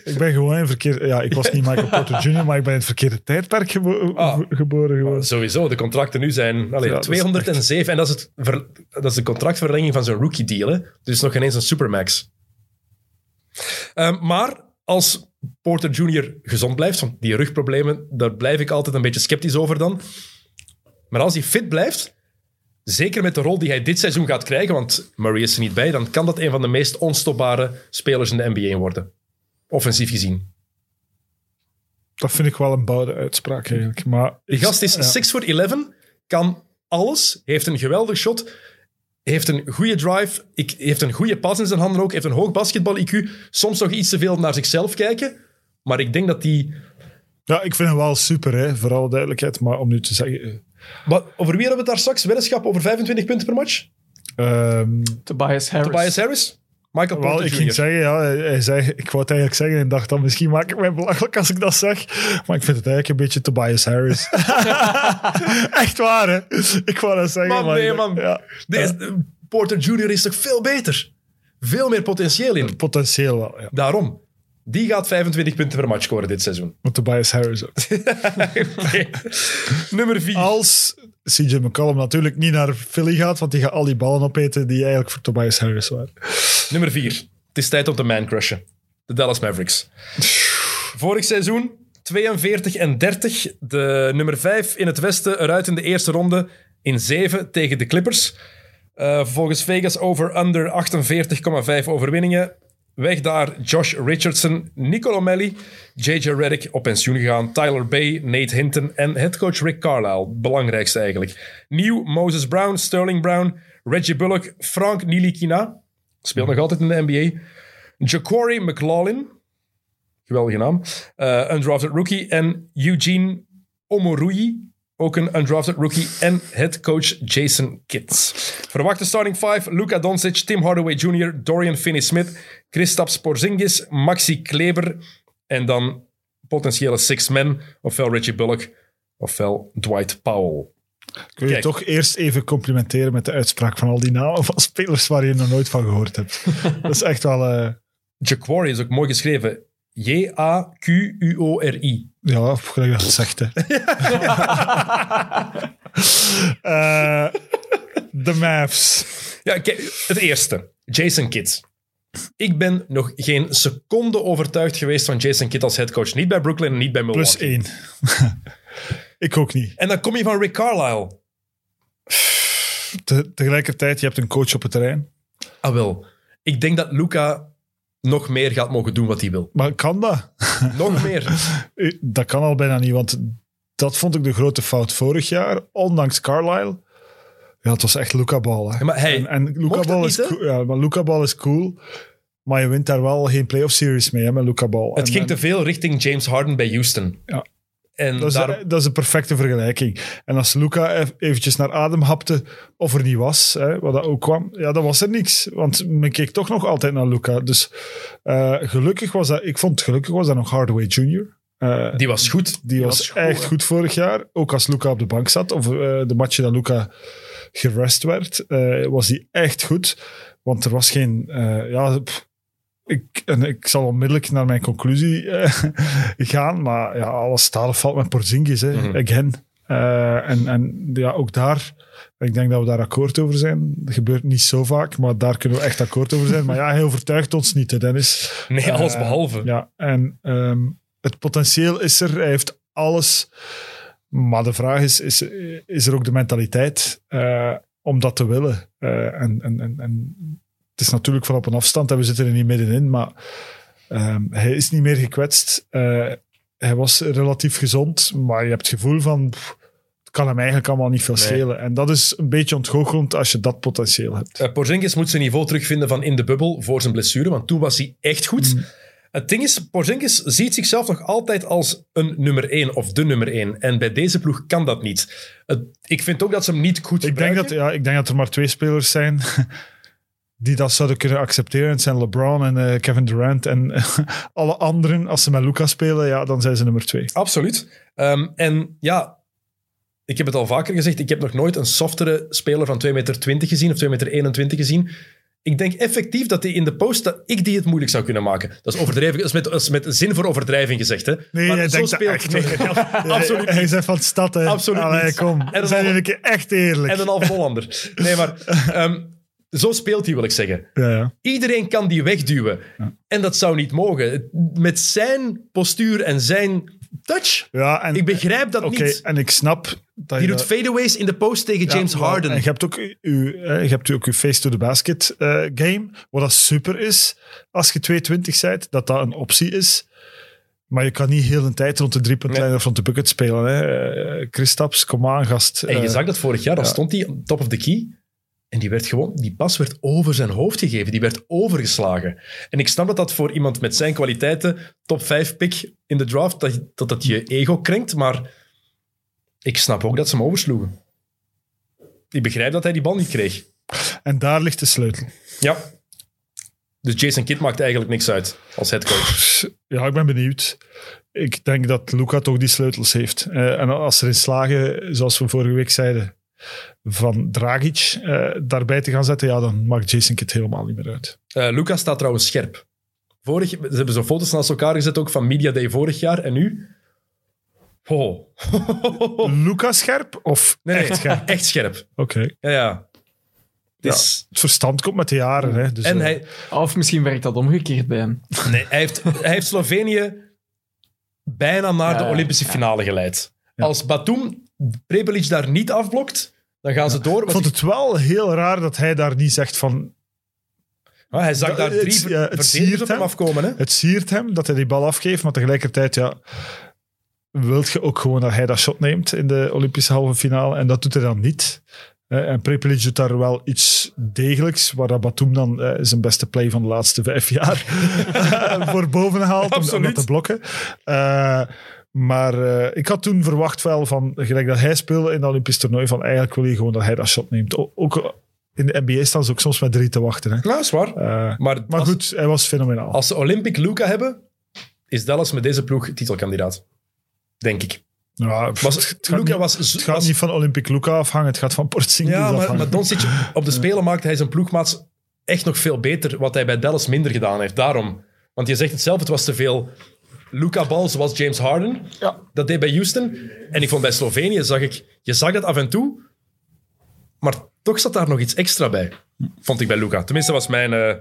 Ik ben gewoon in het verkeerde... Ja, ik was niet Michael Porter Jr., maar ik ben in het verkeerde tijdperk gebo- Ah. geboren. Gewoon. Sowieso, de contracten nu zijn allee, Ja, dat is 207. En dat is, het ver- dat is de contractverlenging van zijn rookie deal. Hè? Dus nog ineens een supermax. Ehm, maar als Porter Jr. gezond blijft, want die rugproblemen, daar blijf ik altijd een beetje sceptisch over dan. Maar als hij fit blijft, zeker met de rol die hij dit seizoen gaat krijgen, want Murray is er niet bij, dan kan dat een van de meest onstopbare spelers in de NBA worden. Offensief gezien. Dat vind ik wel een boude uitspraak eigenlijk. Maar Die gast is Ja. 6 voor 11, kan alles, heeft een geweldig shot, heeft een goede drive, ik, heeft een goede pas in zijn handen ook, heeft een hoog basketbal-IQ, soms nog iets te veel naar zichzelf kijken, maar ik denk dat die... Ja, ik vind hem wel super, hè, voor alle duidelijkheid. Maar om nu te zeggen... Wat, over wie hebben we het daar straks? Weddenschap over 25 punten per match? ehm, Tobias Harris. Tobias Harris? Michael wel, Porter ik ging zeggen, ja, hij, zei, ik wou het eigenlijk zeggen en dacht dan misschien maak ik mij belachelijk als ik dat zeg. Maar ik vind het eigenlijk een beetje Tobias Harris. Echt waar, hè? Ik wou dat zeggen. Man, maar nee, man. Ja, Deze- Porter Jr. is toch veel beter? Veel meer potentieel in. potentieel wel, ja. Daarom. Die gaat 25 punten per match scoren dit seizoen. Maar Tobias Harris ook. Nummer 4. Als CJ McCollum natuurlijk niet naar Philly gaat, want die gaat al die ballen opeten die eigenlijk voor Tobias Harris waren. Nummer 4. Het is tijd om te man-crushen. De Dallas Mavericks. Vorig seizoen 42 en 30. De nummer 5 in het westen eruit in de eerste ronde in 7 tegen de Clippers. Eh, volgens Vegas over-under 48,5 overwinningen. Weg daar Josh Richardson, Nicolo Melli, JJ Redick op pensioen gegaan, Tyler Bay, Nate Hinton en headcoach Rick Carlisle. Belangrijkste eigenlijk. Nieuw Moses Brown, Sterling Brown, Reggie Bullock, Frank Nilikina. Speelt nog altijd in de NBA. Ja'Cory McLaughlin. Geweldige naam. Eh, undrafted rookie. En Eugene Omoruyi. Ook een undrafted rookie. En headcoach Jason Kidd. Verwachte starting five. Luka Doncic, Tim Hardaway Jr., Dorian Finney-Smith, Kristaps Porzingis, Maxi Kleber. En dan potentiële six men. Ofwel Reggie Bullock, ofwel Dwight Powell. Wil je Kijk. toch eerst even complimenteren met de uitspraak van al die namen van spelers waar je nog nooit van gehoord hebt. dat is echt wel... eh, Ja'Cory is ook mooi geschreven. J-A-Q-U-O-R-I. ja, gelijk dat het zegt, hè. Eh, De Mavs. Ja, kijk, het eerste. Jason Kidd. Ik ben nog geen seconde overtuigd geweest van Jason Kidd als headcoach. Niet bij Brooklyn en niet bij Milwaukee. Plus één. ik ook niet. En dan kom je van Rick Carlisle. Te- tegelijkertijd, je hebt een coach op het terrein. Ah wel, ik denk dat Luca nog meer gaat mogen doen wat hij wil. Maar kan dat? Nog meer. Eh, Dat kan al bijna niet, want dat vond ik de grote fout vorig jaar. Ondanks Carlisle. Ja, het was echt Luca Ball. Hè. Ja, maar hey, en en Luca Ball niet, is cool, ja, maar Luca Ball is cool. Maar je wint daar wel geen playoff series mee hè, met Luca Ball. Het En- ging en- te veel richting James Harden bij Houston. Ja. En Dat is, dat is een perfecte vergelijking. En als Luca ev- eventjes naar adem hapte, of er niet was, hè, wat dat ook kwam, ja, dan was er niks. Want men keek toch nog altijd naar Luca. Dus eh, gelukkig was dat, ik vond gelukkig was dat nog Hardaway Jr. Eh, die was goed. die was, echt hè. goed vorig jaar. Ook als Luca op de bank zat, of eh, de matchen dat Luca gerest werd, was hij echt goed. Want er was geen... ja, pff, ik, en ik zal onmiddellijk naar mijn conclusie eh, gaan, maar ja, alles staat of valt met Porzingis, hè, Mhm. again. Eh, en, en ja, ook daar, ik denk dat we daar akkoord over zijn. Dat gebeurt niet zo vaak, maar daar kunnen we echt akkoord over zijn. Maar ja, hij overtuigt ons niet, hè, Dennis. Nee, alles Eh, behalve. Ja, en ehm, het potentieel is er. Hij heeft alles. Maar de vraag is, is, is er ook de mentaliteit om dat te willen? En, en, en, en het is natuurlijk van op een afstand en we zitten er niet middenin, maar ehm, hij is niet meer gekwetst. Eh, hij was relatief gezond, maar je hebt het gevoel van... pff, het kan hem eigenlijk allemaal niet veel Nee. schelen. En dat is een beetje ontgoochelend als je dat potentieel hebt. Eh, Porzingis moet zijn niveau terugvinden van in de bubbel voor zijn blessure, want toen was hij echt goed. Mm. Het ding is, Porzingis ziet zichzelf nog altijd als een nummer 1 of de nummer 1. En bij deze ploeg kan dat niet. Het- ik vind ook dat ze hem niet goed Ik denk, gebruiken. dat, ja, ik denk dat er maar twee spelers zijn die dat zouden kunnen accepteren. Het zijn LeBron en eh, Kevin Durant. En alle anderen, als ze met Luca spelen, ja, dan zijn ze nummer twee. Absoluut. Ehm, en ja, ik heb het al vaker gezegd, ik heb nog nooit een softere speler van 2,20 meter gezien of 2,21 meter gezien. Ik denk effectief dat hij in de post, dat ik die het moeilijk zou kunnen maken. Dat is overdreven, dat is met, dat is met zin voor overdrijving gezegd. Hè. Nee, maar hij zo denkt speelt echt. Nee, absoluut Hij niet. is van de stad, hè. Absoluut Allee, niet. kom. En dan zijn al- jullie een keer echt eerlijk. En een half Hollander. Nee, maar ehm, zo speelt hij, wil ik zeggen. Ja, ja. Iedereen kan die wegduwen. En dat zou niet mogen. Met zijn postuur en zijn touch. ja en, Ik begrijp dat Oké, niet. en ik snap dat Die je doet fadeaways in de post tegen James Ja, Harden. En je hebt ook uw, je hebt ook uw face to the basket eh, game, wat dat super is als je 220 bent, dat dat een optie is. Maar je kan niet heel de tijd rond de driepuntlijn of rond de bucket spelen. Hè. Eh, Kristaps, kom aan, gast. En je Eh, zag dat vorig jaar, dan ja. stond hij top of the key. En die werd gewoon, die pas werd over zijn hoofd gegeven. Die werd overgeslagen. En ik snap dat dat voor iemand met zijn kwaliteiten, top 5 pick in de draft, dat dat, dat je ego krenkt. Maar ik snap ook dat ze hem oversloegen. Ik begrijp dat hij die bal niet kreeg. En daar ligt de sleutel. Ja. Dus Jason Kidd maakt eigenlijk niks uit als headcoach. Ja, ik ben benieuwd. Ik denk dat Luca toch die sleutels heeft. Eh, en als er in slagen, zoals we vorige week zeiden, van Dragic eh, daarbij te gaan zetten, ja, dan maakt Jason Kidd helemaal niet meer uit. Eh Lucas staat trouwens scherp. Vorig, ze hebben zo foto's naast elkaar gezet, ook van Media Day vorig jaar. En nu? Oh. Luca scherp of Nee, nee, echt scherp? Echt scherp. Oké. Ja, ja. Het Het verstand komt met de jaren. Hè, dus, En eh, hij, Of misschien werkt dat omgekeerd bij hem. nee, hij, heeft, hij heeft Slovenië bijna naar de Olympische ja. finale geleid. Als Batum Prepelic daar niet afblokt, dan gaan ze door. Ik vond het wel heel raar dat hij daar niet zegt van... Ah, hij zag daar het- drie ja, het siert op hem hem. afkomen. Hè? Het siert hem dat hij die bal afgeeft, maar tegelijkertijd, ja... Wilt je ook gewoon dat hij dat shot neemt in de Olympische halve finale? En dat doet hij dan niet. Eh, En Prepelic doet daar wel iets degelijks, waar dat Batum dan eh, zijn beste play van de laatste vijf jaar voor boven haalt om, dat te blokken. Eh, maar eh, ik had toen verwacht wel van, gelijk dat hij speelde in het Olympisch toernooi, van eigenlijk wil je gewoon dat hij dat shot neemt. O- Ook in de NBA staan ze ook soms met drie te wachten. Hè. Ja, is waar. Eh, maar maar als, goed, hij was fenomenaal. als ze Olympic Luca hebben, is Dallas met deze ploeg titelkandidaat. Denk ik. Ja, Was, het, Luca niet, was, het gaat was- niet van Olympic Luca afhangen, het gaat van Porzingis Ja, maar, afhangen. maar Doncic, op de Spelen maakte hij zijn ploegmaats echt nog veel beter, wat hij bij Dallas minder gedaan heeft. Daarom. Want je zegt het zelf, het was te veel Luca-bal zoals James Harden. Ja. Dat deed bij Houston. En ik vond bij Slovenië, zag ik, je zag het af en toe, maar toch zat daar nog iets extra bij. Vond ik bij Luca. Tenminste, was mijn, eh,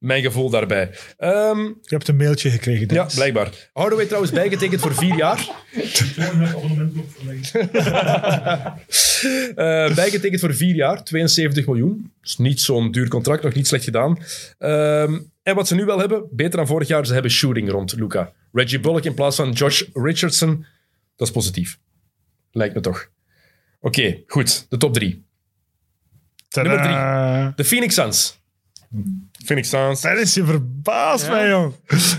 mijn gevoel daarbij. Ehm, Je hebt een mailtje gekregen, ja, Dennis. blijkbaar. Hardaway trouwens bijgetekend voor vier jaar. Eh, bijgetekend voor vier jaar, 72 miljoen. Dus niet zo'n duur contract, nog niet slecht gedaan. Ehm, en wat ze nu wel hebben, beter dan vorig jaar, ze hebben shooting rond Luca. Reggie Bullock in plaats van Josh Richardson. Dat is positief. Lijkt me toch. Oké, goed. De top drie. Nummer drie. De Phoenix Suns. Phoenix Suns. Dennis, je verbaast mij, jong.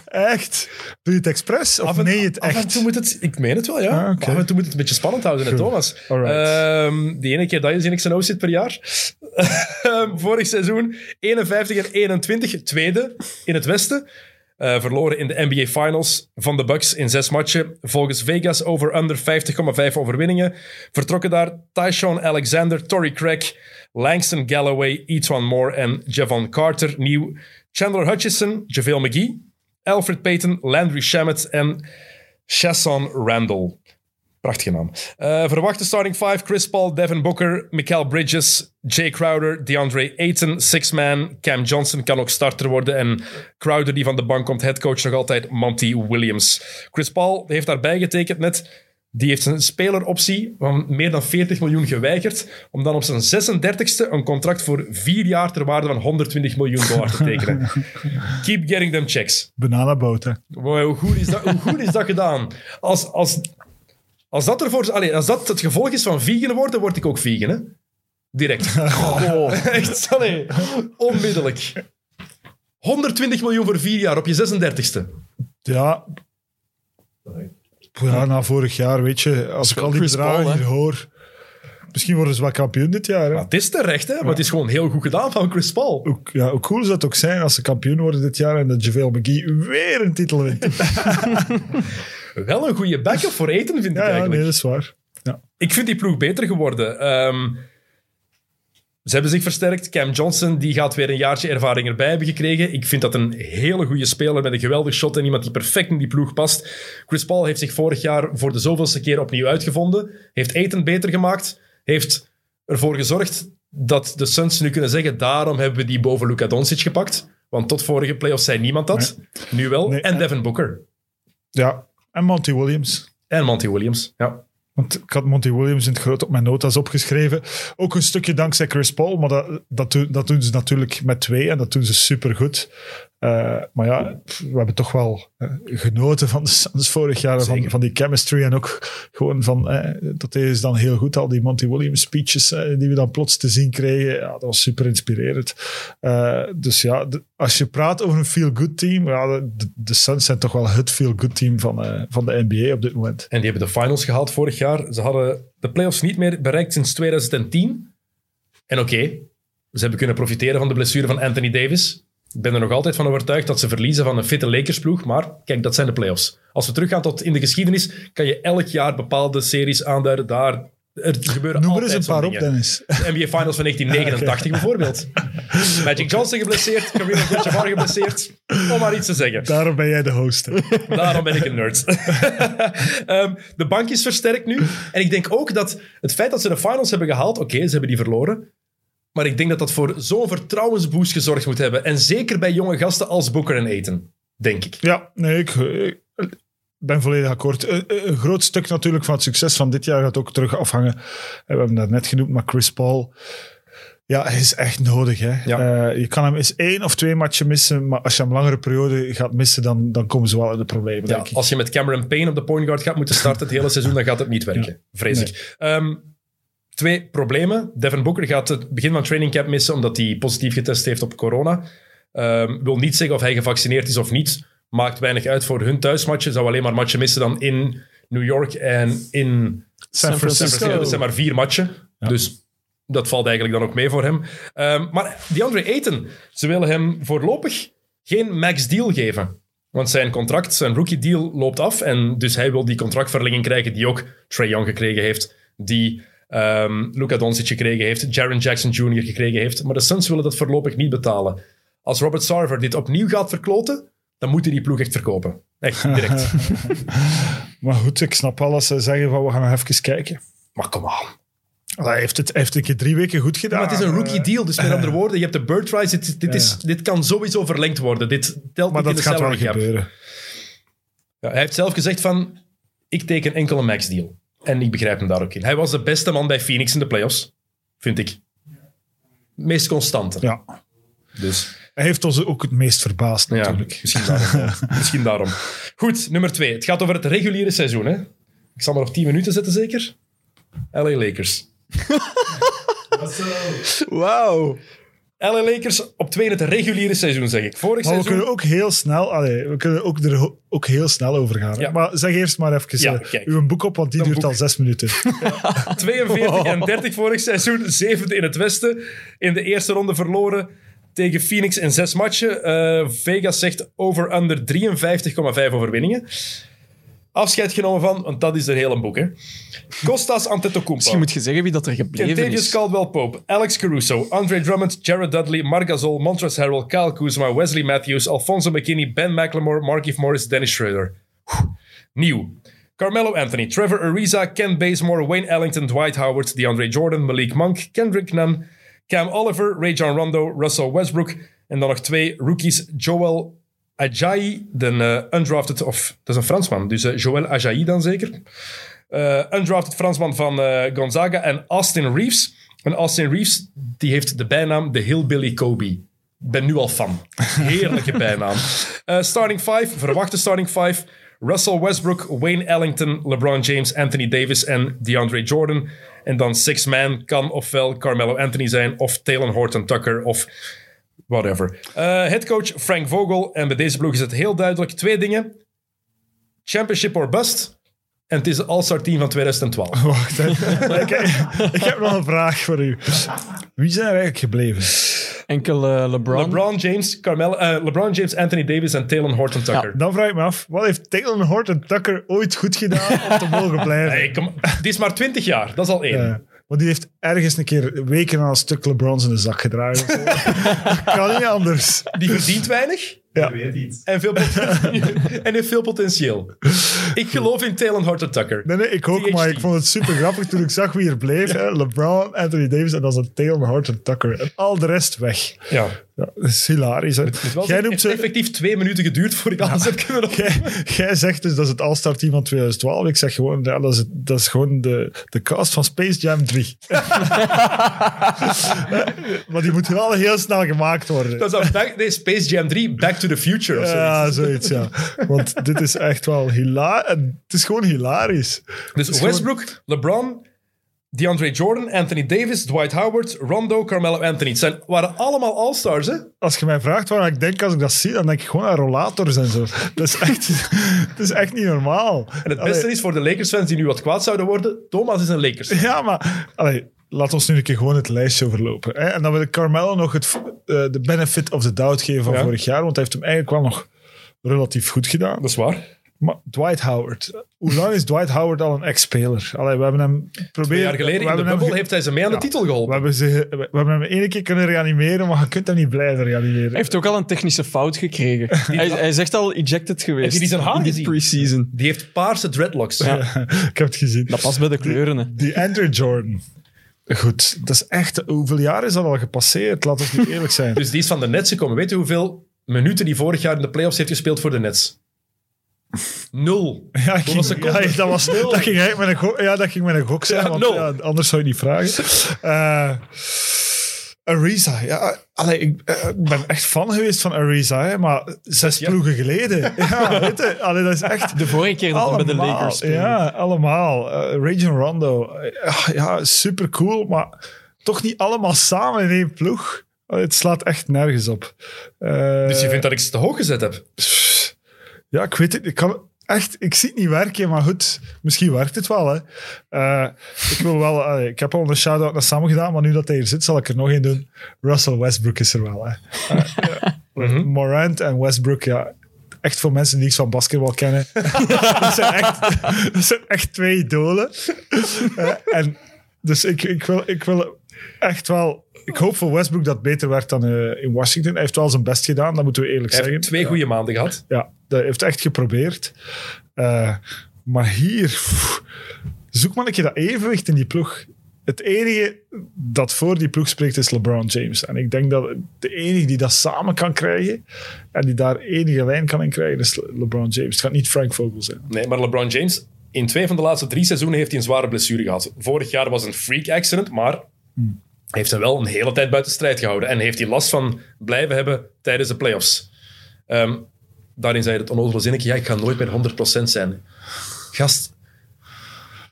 Echt. Doe je het expres of en, nee je het af en echt? toe moet het... Ik meen het wel, ja. Ah. Af en toe moet het een beetje spannend houden, hè, Thomas. Alright. Ehm, die ene keer dat je in XNO zit per jaar. Ehm, Vorig seizoen 51 en 21, tweede in het Westen. Eh, verloren in de NBA Finals van de Bucks in zes matchen. Volgens Vegas over under 50,5 overwinningen. Vertrokken daar Tyshawn Alexander, Torrey Craig, Langston Galloway, Etwan Moore en Javon Carter. Nieuw Chandler Hutchison, JaVale McGee, Alfred Payton, Landry Shamet en Chasson Randall. Prachtige naam. Eh, verwachte starting five: Chris Paul, Devin Booker, Mikael Bridges, Jay Crowder, DeAndre Ayton, Six Man. Cam Johnson kan ook starter worden. En Crowder, die van de bank komt, headcoach nog altijd Monty Williams. Chris Paul heeft daarbij getekend net. Die heeft zijn speleroptie van meer dan 40 miljoen geweigerd. Om dan op zijn 36e een contract voor vier jaar ter waarde van 120 miljoen dollar te tekenen. Keep getting them checks. Bananaboot, hè. Wow, hoe, goed is dat, hoe goed is dat gedaan? Als, als, als, dat ervoor, allee, als dat het gevolg is van vegan worden, word ik ook vegan. Hè? Direct. Oh, echt, allee, onmiddellijk. 120 miljoen voor vier jaar op je 36e. Ja. Ja, na vorig jaar, weet je, als ik al die hier hoor... Misschien worden ze wel kampioen dit jaar. Hè. Maar het is terecht, hè? maar het is gewoon heel goed gedaan van Chris Paul. Hoe, ja, hoe cool zou het ook zijn als ze kampioen worden dit jaar en dat JaVale McGee weer een titel wint. Wel een goede backup voor eten, vind ik Ja, ja eigenlijk. nee, dat is waar. Ja. Ik vind die ploeg beter geworden. Ehm, Ze hebben zich versterkt. Cam Johnson die gaat weer een jaartje ervaring erbij hebben gekregen. Ik vind dat een hele goede speler met een geweldig shot en iemand die perfect in die ploeg past. Chris Paul heeft zich vorig jaar voor de zoveelste keer opnieuw uitgevonden. Heeft Eten beter gemaakt. Heeft ervoor gezorgd dat de Suns nu kunnen zeggen daarom hebben we die boven Luka Doncic gepakt. Want tot vorige playoffs zei niemand dat. Nu wel. Nee, en en- Devin Booker. Ja, en Monty Williams. En Monty Williams. Ja. Want ik had Monty Williams in het groot op mijn notas opgeschreven. Ook een stukje dankzij Chris Paul, maar dat, dat, dat doen ze natuurlijk met twee en dat doen ze supergoed. Eh maar ja, we hebben toch wel eh, genoten van de Suns vorig jaar, van, van die chemistry en ook gewoon van, eh, dat is dan heel goed, al die Monty Williams speeches die we dan plots te zien kregen. Ja, dat was super inspirerend. Dus ja, de- als je praat over een feel-good team, ja, de, de Suns zijn toch wel het feel-good team van, van de NBA op dit moment. En die hebben de finals gehaald vorig jaar. Ze hadden de playoffs niet meer bereikt sinds 2010. En oké, ze hebben kunnen profiteren van de blessure van Anthony Davis. Ik ben er nog altijd van overtuigd dat ze verliezen van een fitte Lakersploeg. Maar kijk, dat zijn de playoffs. Als we teruggaan tot in de geschiedenis, kan je elk jaar bepaalde series aanduiden. Daar er gebeuren Noem er eens een paar op. Dennis. De NBA Finals van 1989 bijvoorbeeld. Magic Johnson geblesseerd, Kareem Abdul-Jabbar geblesseerd. Om maar iets te zeggen. Daarom ben jij de host. hè. Daarom ben ik een nerd. Ehm, de bank is versterkt nu. En ik denk ook dat het feit dat ze de finals hebben gehaald, oké, ze hebben die verloren. Maar ik denk dat dat voor zo'n vertrouwensboost gezorgd moet hebben. En zeker bij jonge gasten als Booker en Eten. Denk ik. Ja, nee, ik, ik ben volledig akkoord. Een, een groot stuk natuurlijk van het succes van dit jaar gaat ook terug afhangen. We hebben dat net genoemd, maar Chris Paul. Ja, hij is echt nodig. Hè. Ja. Eh, je kan hem eens één of twee matchen missen, maar als je hem langere periode gaat missen, dan, dan komen ze wel in de problemen, Ja, denk ik. als je met Cameron Payne op de point guard gaat moeten starten het hele seizoen, dan gaat het niet werken. Vrees ik. Ehm, twee problemen. Devin Booker gaat het begin van training camp missen omdat hij positief getest heeft op corona. Ehm, wil niet zeggen of hij gevaccineerd is of niet. Maakt weinig uit voor hun thuismatchen. Zou alleen maar matchen missen dan in New York en in San Francisco. Dat zijn maar vier matchen. Dus dat valt eigenlijk dan ook mee voor hem. Ehm, maar DeAndre Ayton, ze willen hem voorlopig geen max deal geven. Want zijn contract, zijn rookie deal loopt af. En dus hij wil die contractverlenging krijgen die ook Trey Young gekregen heeft. Die ehm Luka Doncic gekregen heeft. Jaron Jackson Jr. gekregen heeft. Maar de Suns willen dat voorlopig niet betalen. Als Robert Sarver dit opnieuw gaat verkloten, dan moet hij die ploeg echt verkopen. Echt, direct. Maar goed, ik snap als ze zeggen van we gaan nog even kijken. maar kom aan. Hij heeft het, heeft een keer drie weken goed gedaan. Maar het is een rookie deal, dus met andere woorden, je hebt de bird rights. Dit, dit, is, dit kan sowieso verlengd worden. Dit telt Maar niet in dat de gaat wel gebeuren. Ja, hij heeft zelf gezegd van, ik teken enkel een max deal. En ik begrijp hem daar ook in. Hij was de beste man bij Phoenix in de playoffs, vind ik. Meest constante. Ja. Dus Hij heeft ons ook het meest verbaasd ja, natuurlijk. misschien, daarom, misschien daarom. Goed, nummer twee. Het gaat over het reguliere seizoen. Hè? Ik zal maar op 10 minuten zetten, zeker. LA Lakers. Wauw. LA Lakers op twee in het reguliere seizoen, zeg ik. Vorig Maar we seizoen... kunnen ook heel snel, allee, we kunnen ook er ook heel snel over gaan. Ja. Maar zeg eerst maar even Ja, eh, uw boek op, want die duurt boek. al zes minuten. 42 en 30 vorig seizoen, zevende in het Westen. In de eerste ronde verloren tegen Phoenix in zes matchen. Eh, Vegas zegt over-under 53,5 overwinningen. Afscheid genomen van, want dat is er heel een boek, hè. Costas Antetokounmpo. Misschien moet je zeggen wie dat er gebleven Kentavious is. Caldwell-Pope, Alex Caruso, Andre Drummond, Jared Dudley, Marc Gasol, Montrezl Harrell, Kyle Kuzma, Wesley Matthews, Alfonso McKinney, Ben McLemore, Markieff Morris, Dennis Schroeder. Nieuw. Carmelo Anthony, Trevor Ariza, Ken Bazemore, Wayne Ellington, Dwight Howard, DeAndre Jordan, Malik Monk, Kendrick Nunn, Cam Oliver, Ray John Rondo, Russell Westbrook. En dan nog twee rookies, Joel Ajayi, de eh, undrafted, of dat is een Fransman, dus eh, Joel Ajayi dan zeker. Eh, undrafted Fransman van Gonzaga en Austin Reeves. En Austin Reeves die heeft de bijnaam de Hillbilly Kobe. Ik ben nu al fan. Heerlijke bijnaam. Starting five, verwachte starting five. Russell Westbrook, Wayne Ellington, LeBron James, Anthony Davis en DeAndre Jordan. En dan six man kan ofwel Carmelo Anthony zijn of Talon Horton Tucker of whatever. Eh headcoach Frank Vogel. En bij deze ploeg is het heel duidelijk. Twee dingen. Championship or bust. En het is de All-Star team van 2012. Wacht, hè. ik, ik heb nog een vraag voor u. Wie zijn er eigenlijk gebleven? Enkel eh, LeBron. LeBron James, Carmelo, eh, LeBron James, Anthony Davis en Talon Horton Tucker. Dan vraag ik me af, wat heeft Taylor Horton Tucker ooit goed gedaan om te mogen blijven? Hey, kom, die is maar 20 jaar, dat is al één. Ja. Maar die heeft ergens een keer weken aan een stuk LeBrons in de zak gedragen. kan niet anders. Die verdient weinig Ja. en, veel potentieel. en heeft veel potentieel. Ik geloof in Taylor Horton Tucker. Nee, nee, ik ook, THT. maar ik vond het super grappig toen ik zag wie er bleef. Hè. LeBron, Anthony Davis en dan is het Taylor Horton Tucker. En al de rest weg. Ja. Ja, dat is hilarisch. Hè. Het Jij noemt heeft ze... effectief twee minuten geduurd voor ik alles heb kunnen. Jij, jij zegt dus dat is het All-Star team van 2012. Ik zeg gewoon, ja, dat, is dat is gewoon de, de cast van Space Jam 3. maar die moet wel heel snel gemaakt worden. Dat is back, nee, Space Jam 3, Back to the Future of zoiets. ja, zoiets, ja. Want dit is echt wel hilarisch. Het is gewoon hilarisch. Dus is Westbrook, LeBron, DeAndre Jordan, Anthony Davis, Dwight Howard, Rondo, Carmelo Anthony. Het zijn, waren allemaal All-Stars, hè? Als je mij vraagt waar ik denk als ik dat zie, dan denk ik gewoon aan rollators en zo. Dat is echt, dat is echt niet normaal. En het beste is voor de Lakers-fans die nu wat kwaad zouden worden, Thomas is een Lakers. Ja, maar allee, laat ons nu een keer gewoon het lijstje overlopen. Hè? En dan wil ik Carmelo nog het, eh, de benefit of the doubt geven van Ja. vorig jaar, want hij heeft hem eigenlijk wel nog relatief goed gedaan. Dat is waar. Maar Dwight Howard, hoe lang is Dwight Howard al een ex-speler? Allee, we hebben hem proberen... Twee jaar geleden we in de hebben hem bubbel ge- heeft hij ze mee aan de Ja. titel we geholpen. hebben, ze, we hebben hem één keer kunnen reanimeren, maar je kunt hem niet blijven reanimeren. Hij heeft ook al een technische fout gekregen. hij, hij is echt al ejected geweest. Heb je die zijn haar gezien? pre-season. Die heeft paarse dreadlocks. ik heb het gezien. Dat past bij de kleuren. Hè. Die Andrew Jordan. Goed, dat is echt... Hoeveel jaar is dat al gepasseerd? Laten we nu eerlijk zijn. Dus die is van de Nets gekomen. Weet je hoeveel minuten die vorig jaar in de playoffs heeft gespeeld voor de Nets? Nul. Ja, ik ging, ja, dat, was, dat, ging met een gok, ja, dat ging met een gok zijn, Ja, want nul. ja, anders zou je niet vragen. Eh Ariza, ja, allee, ik eh, ben echt fan geweest van Ariza, hè, maar zes Ja. ploegen geleden. Ja, weet je, allee, dat is echt... De vorige keer dat hij bij de Lakers. Ja, allemaal. Eh Rajon Rondo, eh, ja, super cool, maar toch niet allemaal samen in één ploeg. Allee, het slaat echt nergens op. Eh, Dus je vindt dat ik ze te hoog gezet heb? ja, ik weet het. Ik kan echt, ik zie het niet werken, maar goed, misschien werkt het wel. Hè. Eh, ik wil wel, eh, ik heb al een shout-out naar Sam gedaan, maar nu dat hij hier zit, zal ik er nog één doen. Russell Westbrook is er wel. Hè. Eh, ja. Morant en Westbrook, ja. Echt voor mensen die iets van basketbal kennen. dat, zijn echt, dat zijn echt twee idolen. Eh, en dus ik, ik, wil, ik wil echt wel... Ik hoop voor Westbrook dat het beter werkt dan eh, in Washington. Hij heeft wel zijn best gedaan, dat moeten we eerlijk Hij zeggen. heeft twee goede maanden gehad. Ja, dat heeft echt geprobeerd. Eh, maar hier, pff, zoek maar een keer dat evenwicht in die ploeg. Het enige dat voor die ploeg spreekt is LeBron James. En ik denk dat de enige die dat samen kan krijgen en die daar enige lijn kan in krijgen is Le- LeBron James. Het gaat niet Frank Vogel zijn. Nee, maar LeBron James, in twee van de laatste drie seizoenen heeft hij een zware blessure gehad. Vorig jaar was een freak accident, maar hij heeft hem wel een hele tijd buiten strijd gehouden. En heeft hij last van blijven hebben tijdens de playoffs. Ehm daarin zei het onnozele zinnetje, ja, ik ga nooit meer 100% zijn. Gast,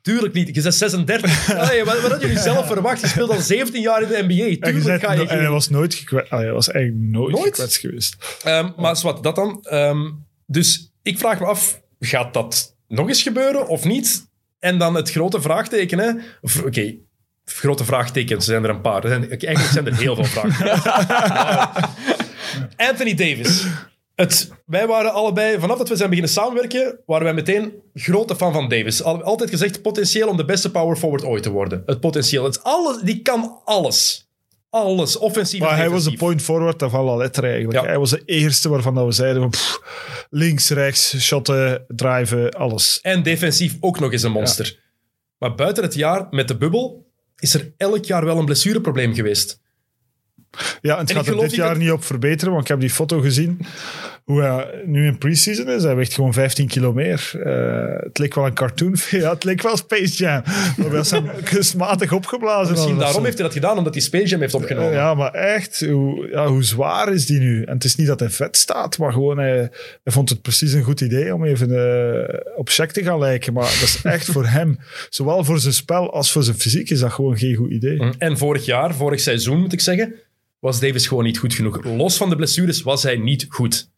tuurlijk niet. Je bent 36. Allee, wat, wat had je nu zelf verwacht? Je speelt al 17 jaar in de NBA. Tuurlijk ga je en hij was nooit gekwetst. Hij was eigenlijk nooit, Nooit? gekwetst geweest. Ehm, maar zwart, dat dan. Ehm, dus ik vraag me af, gaat dat nog eens gebeuren of niet? En dan het grote vraagteken. Oké, grote vraagtekens zijn er een paar. Er zijn, eigenlijk zijn er heel veel vragen. Anthony Davis. Het, wij waren allebei, vanaf dat we zijn beginnen samenwerken, waren wij meteen grote fan van Davis. Al- Altijd gezegd, potentieel om de beste power forward ooit te worden. Het potentieel. Het is alles, die kan alles. Alles, offensief en Maar hij was de point forward van alle letter eigenlijk. Ja. Hij was de eerste waarvan dat we zeiden van, pff, links, rechts, shotten, driven, alles. En defensief ook nog eens een monster. Maar buiten het jaar met de bubbel is er elk jaar wel een blessureprobleem geweest. Ja, en het gaat er dit jaar dat- niet op verbeteren, want ik heb die foto gezien. Hoe hij nu in pre-season is. Hij weegt gewoon 15 kilo meer. Eh, het leek wel een cartoon. Ja, het leek wel Space Jam. Maar dat zijn kunstmatig opgeblazen. Misschien daarom zo. heeft hij dat gedaan, omdat hij Space Jam heeft opgenomen. Eh, Ja, maar echt, hoe, ja, hoe zwaar is die nu? En het is niet dat hij vet staat, maar gewoon hij, hij vond het precies een goed idee om even eh, op check te gaan lijken. Maar dat is echt voor hem, zowel voor zijn spel als voor zijn fysiek, is dat gewoon geen goed idee. En vorig jaar, vorig seizoen moet ik zeggen, was Davis gewoon niet goed genoeg. Los van de blessures was hij niet goed.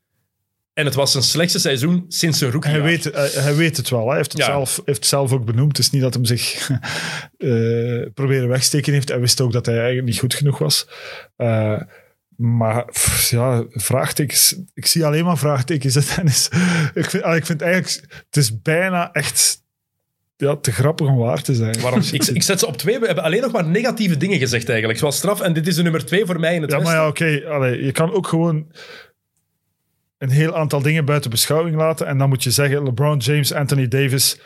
En het was zijn slechtste seizoen sinds zijn rookie. Hij weet, hij, hij weet het wel. Hij heeft het, Ja. zelf, heeft het zelf ook benoemd. Het is niet dat hem zich eh, proberen wegsteken heeft. Hij wist ook dat hij eigenlijk niet goed genoeg was. Eh, maar pff, ja, vraagtekens. Ik zie alleen maar vraagtekens. hè, Dennis. Ik vind, ah, ik vind eigenlijk, het is bijna echt ja, te grappig om waar te zijn. Waarom? ik, ik zet ze op twee. We hebben alleen nog maar negatieve dingen gezegd eigenlijk. Zoals straf. En dit is de nummer twee voor mij in het Ja, maar ja, oké. allee, je kan ook gewoon een heel aantal dingen buiten beschouwing laten. En dan moet je zeggen, LeBron James, Anthony Davis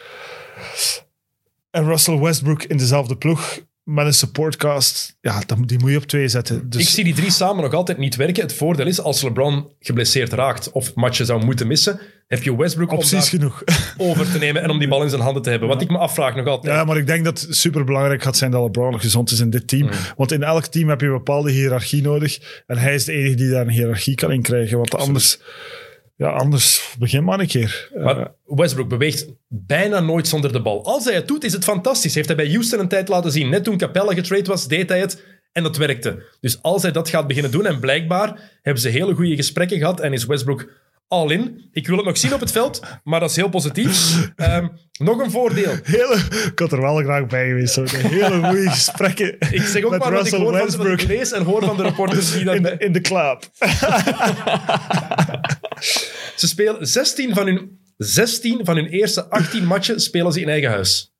en Russell Westbrook in dezelfde ploeg met een supportcast. Ja, die moet je op twee zetten. Dus Ik zie die drie samen nog altijd niet werken. Het voordeel is, als LeBron geblesseerd raakt of matchen zou moeten missen, heb je Westbrook om opties daar genoeg. over te nemen en om die bal in zijn handen te hebben. Wat ik me afvraag nog altijd. Ja, maar ik denk dat het superbelangrijk gaat zijn dat LeBron gezond is in dit team. Want in elk team heb je een bepaalde hiërarchie nodig. En hij is de enige die daar een hiërarchie kan in krijgen. Want anders, ja, anders begin maar een keer. Eh, Maar Westbrook beweegt bijna nooit zonder de bal. Als hij het doet, is het fantastisch. Heeft hij bij Houston een tijd laten zien. Net toen Capella getrade was, deed hij het. En dat werkte. Dus als hij dat gaat beginnen doen, en blijkbaar hebben ze hele goede gesprekken gehad en is Westbrook all in. Ik wil het nog zien op het veld, maar dat is heel positief. Ehm, nog een voordeel. hele, ik had er wel graag bij geweest. De hele goede gesprekken Ik zeg ook maar wat ik Russell hoor van ik lees en hoor van de reporters die dat... in de, in de club. Ze spelen 16 van, hun, 16 van hun eerste 18 matchen spelen ze in eigen huis.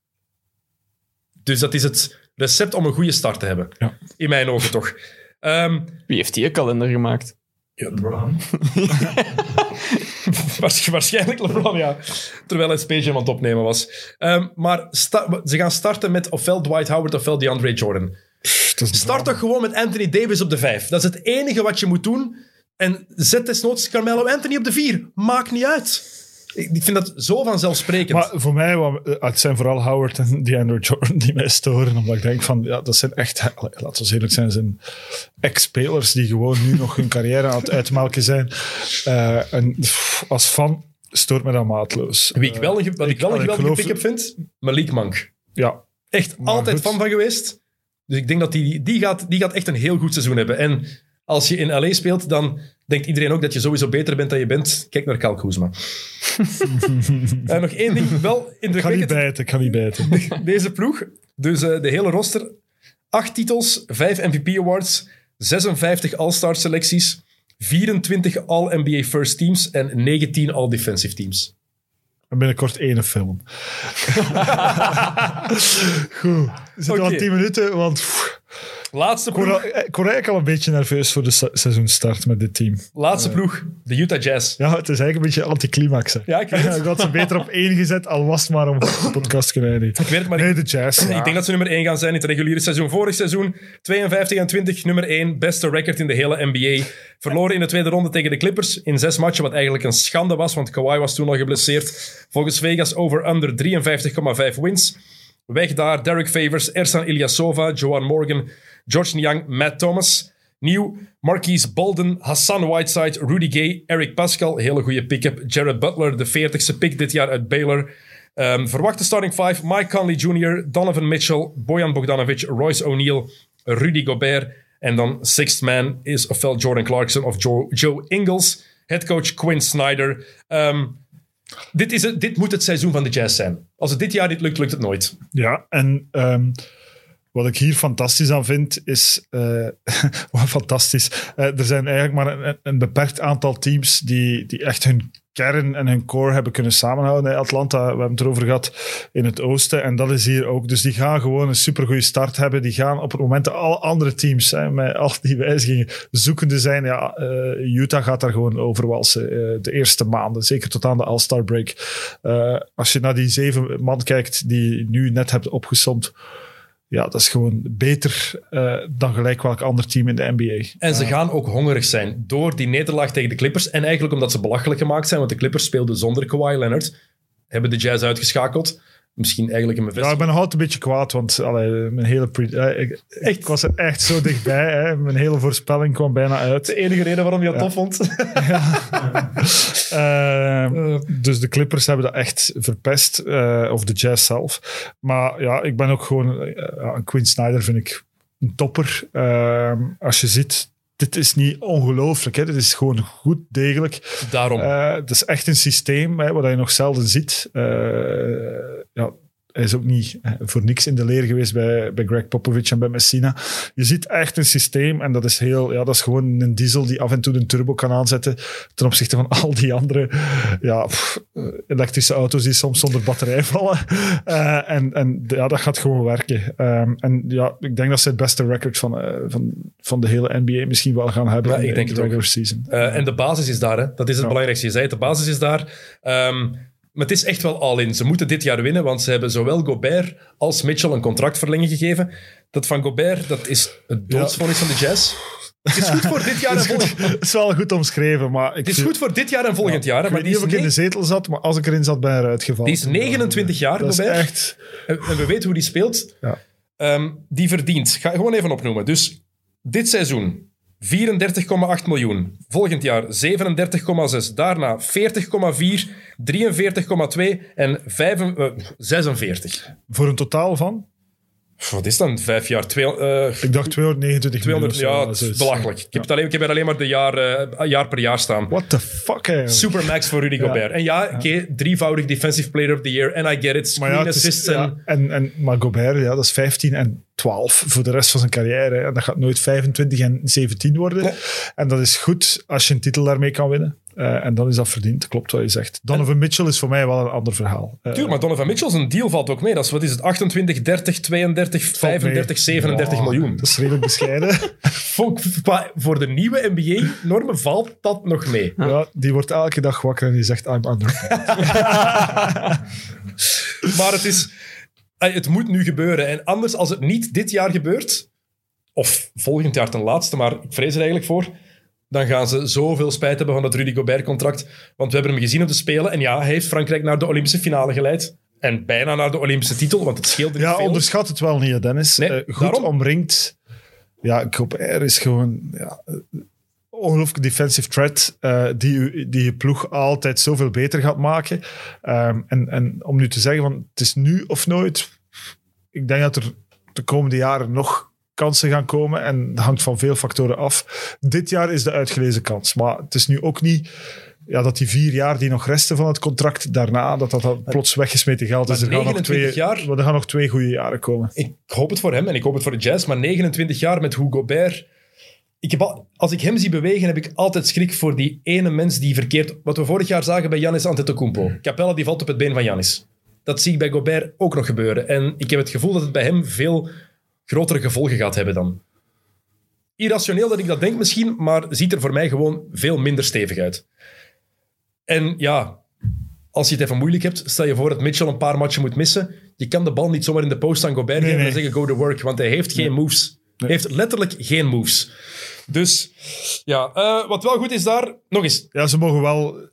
Dus dat is het recept om een goede start te hebben. Ja. In mijn ogen toch. Ehm, Wie heeft die een kalender gemaakt? ja, LeBron. Waarsch- Waarschijnlijk LeBron, ja. Terwijl hij Space Jam aan het opnemen was. Ehm, maar ze gaan starten met ofwel Dwight Howard ofwel DeAndre Jordan. Start toch gewoon met Anthony Davis op de vijf. Dat is het enige wat je moet doen. En zet desnoods Carmelo Anthony op de vier. Maakt niet uit. Ik ik vind dat zo vanzelfsprekend. Maar voor mij, wat- eh, het zijn vooral Howard en DeAndre Jordan die mij storen. Omdat ik denk van, ja, dat zijn echt, laten we eerlijk zijn, zijn ex-spelers die gewoon nu nog hun carrière aan het uitmelken zijn. Eh, en als fan stoort me dat maatloos. Wie ik wel een, ge- wat ik wel een ik geweldige geloof- pick-up vind, Malik Monk. Ja, Echt Maar altijd goed. fan van geweest. Dus ik denk dat die, die, gaat, die gaat echt een heel goed seizoen hebben. En als je in LA speelt, dan denkt iedereen ook dat je sowieso beter bent dan je bent. Kijk naar Kyle Kuzma. en nog één ding, wel kan niet indrukwekkend. bijten, kan niet bijten. Deze ploeg, dus eh, de hele roster, acht titels, vijf MVP awards, 56 All-Star selecties, 24 All-NBA First Teams en 19 All-Defensive Teams. En binnenkort één film. Goed. We zitten Oké. tien minuten, want pff, Laatste ploeg, eh, ik word eigenlijk al een beetje nerveus voor de se- seizoenstart met dit team. laatste ploeg, de Utah Jazz. Ja, het is eigenlijk een beetje anticlimax. hè. Ja, ik weet het. Ik had ze beter op één gezet, al was het maar om de podcast te kunnen. Ik weet het, maar Nee, ik, de Jazz. ik denk dat ze nummer 1 gaan zijn in het reguliere seizoen. Vorig seizoen 52 en 20, nummer 1, beste record in de hele NBA. Verloren in de tweede ronde tegen de Clippers in zes matchen, wat eigenlijk een schande was, want Kawhi was toen al geblesseerd. Volgens Vegas over-under 53,5 wins. Weg daar Derek Favors, Ersan Ilyasova, Joan Morgan, George Niang, Matt Thomas. Nieuw, Marquise Bolden, Hassan Whiteside, Rudy Gay, Eric Pascal, hele goede pick-up. Jared Butler, de 40ste pick dit jaar uit Baylor. Ehm, verwachte starting five, Mike Conley Jr., Donovan Mitchell, Bojan Bogdanovic, Royce O'Neal, Rudy Gobert. En dan sixth man is ofwel Jordan Clarkson of Joe, Ingles. Headcoach Quinn Snyder. Ehm, dit, is dit moet het seizoen van de Jazz zijn. Als het dit jaar niet lukt, lukt het nooit. Ja, en ehm, wat ik hier fantastisch aan vind, is... eh, wat fantastisch. Eh, er zijn eigenlijk maar een, een beperkt aantal teams die, die echt hun kern en hun core hebben kunnen samenhouden. Atlanta, we hebben het erover gehad, in het oosten. En dat is hier ook. Dus die gaan gewoon een supergoeie start hebben. Die gaan op het moment alle andere teams hè, met al die wijzigingen zoekende zijn. Ja, eh, Utah gaat daar gewoon overwalsen eh, de eerste maanden. Zeker tot aan de All-Star break. Als je naar die zeven man kijkt die je nu net hebt opgesomd. Ja, dat is gewoon beter eh, dan gelijk welk ander team in de NBA. En ze gaan ook hongerig zijn door die nederlaag tegen de Clippers. En eigenlijk omdat ze belachelijk gemaakt zijn, want de Clippers speelden zonder Kawhi Leonard. Hebben de Jazz uitgeschakeld. Misschien eigenlijk een Ja, ik bevestiging. ben nog altijd een beetje kwaad, want allee, mijn hele pre- eh, ik, echt, ik was er echt zo dichtbij. Hè. Mijn hele voorspelling kwam bijna uit. de enige reden waarom je dat tof vond. Eh, dus de Clippers hebben dat echt verpest, eh, of de Jazz zelf. Maar ja, ik ben ook gewoon... eh, Quinn Snyder vind ik een topper. Eh, als je ziet, dit is niet ongelooflijk. hè. Dit is gewoon goed degelijk. Daarom. Eh, het is echt een systeem hè, wat je nog zelden ziet. Eh, hij is ook niet eh, voor niks in de leer geweest bij, bij Greg Popovich en bij Messina. Je ziet echt een systeem en dat is heel, ja, dat is gewoon een diesel die af en toe een turbo kan aanzetten ten opzichte van al die andere ja, pff, eh, elektrische auto's die soms zonder batterij vallen. Eh, en en ja, dat gaat gewoon werken. Ehm, en ja, ik denk dat ze het beste record van, van, van de hele NBA misschien wel gaan hebben Ja, in ik de- denk in het de ook. regular season. En de basis is daar, hè. dat is het belangrijkste. Je zei het, de basis is daar. Ehm, maar het is echt wel all in. Ze moeten dit jaar winnen, want ze hebben zowel Gobert als Mitchell een contractverlenging gegeven. Dat van Gobert, dat is het doodsvonnis van de Jazz. Het is goed voor dit jaar en volgend Het is wel goed omschreven, maar ik Het is goed voor dit jaar en volgend jaar. hè, Ik Maar weet die niet of ik in de zetel zat, maar als ik erin zat, ben ik eruit gevallen. die is 29 jaar, Dat is Gobert. echt... En en we weten hoe die speelt. Ja. Ehm, die verdient, ga gewoon even opnoemen. Dus dit seizoen 34,8 miljoen. Volgend jaar 37,6. Daarna 40,4, 43,2 en 5, eh, 46. Voor een totaal van? Wat is dan? Vijf jaar? Twee, eh, Ik dacht 229 200, miljoen. ja, zo, belachelijk. Ik heb, het alleen, ik heb er alleen maar de jaar, eh, jaar per jaar staan. What the fuck, eigenlijk? Supermax voor Rudy Gobert. En ja, oké, drievoudig Defensive Player of the Year. En I get it. Screen Maar is- assists. en, en, en, maar Gobert, ja, dat is 15 en 12 voor de rest van zijn carrière. hè. En dat gaat nooit 25 en 17 worden. Nee. En dat is goed als je een titel daarmee kan winnen. Eh, en dan is dat verdiend, klopt wat je zegt. Donovan Mitchell is voor mij wel een ander verhaal. Eh, Tuurlijk, maar Donovan Mitchell zijn deal valt ook mee. Dat is, wat is het? 28, 30, 32, valt 35, mee. 37 Ja, miljoen. Dat is redelijk bescheiden. Voor, voor de nieuwe NBA-normen valt dat nog mee. ja, die wordt elke dag wakker en die zegt, I'm under. Maar het is... eh, Het moet nu gebeuren. En anders, als het niet dit jaar gebeurt, of volgend jaar ten laatste, maar ik vrees er eigenlijk voor, dan gaan ze zoveel spijt hebben van dat Rudy Gobert-contract. Want we hebben hem gezien op de Spelen. En ja, hij heeft Frankrijk naar de Olympische finale geleid. En bijna naar de Olympische titel, want het scheelde niet Ja, veel. onderschat het wel niet, Dennis. Nee, Eh, goed daarom. omringd. Ja, Gobert is gewoon... Ja, eh, ongelooflijke defensive threat eh, die, die je ploeg altijd zoveel beter gaat maken. Ehm, en, en om nu te zeggen, van, het is nu of nooit. Ik denk dat er de komende jaren nog kansen gaan komen. En dat hangt van veel factoren af. Dit jaar is de uitgelezen kans. Maar het is nu ook niet... Ja, dat die vier jaar die nog resten van het contract daarna, dat dat plots weggesmeten geld is. Maar Er gaan, nog 29 twee, jaar? er gaan nog twee goede jaren komen. Ik hoop het voor hem en ik hoop het voor de Jazz, maar 29 jaar met hoe Gobert... Ik heb al- als ik hem zie bewegen, heb ik altijd schrik voor die ene mens die verkeerd... Wat we vorig jaar zagen bij Giannis Antetokounmpo. Capella die valt op het been van Giannis. Dat zie ik bij Gobert ook nog gebeuren. En ik heb het gevoel dat het bij hem veel grotere gevolgen gaat hebben dan. Irrationeel dat ik dat denk misschien, maar ziet er voor mij gewoon veel minder stevig uit. En ja, als je het even moeilijk hebt, stel je voor dat Mitchell een paar matchen moet missen. Je kan de bal niet zomaar in de post aan Gobert Nee, geven en nee. zeggen go to work, want hij heeft geen moves. Hij heeft letterlijk geen moves. Dus ja, eh, wat wel goed is daar, nog eens, Ja, ze mogen wel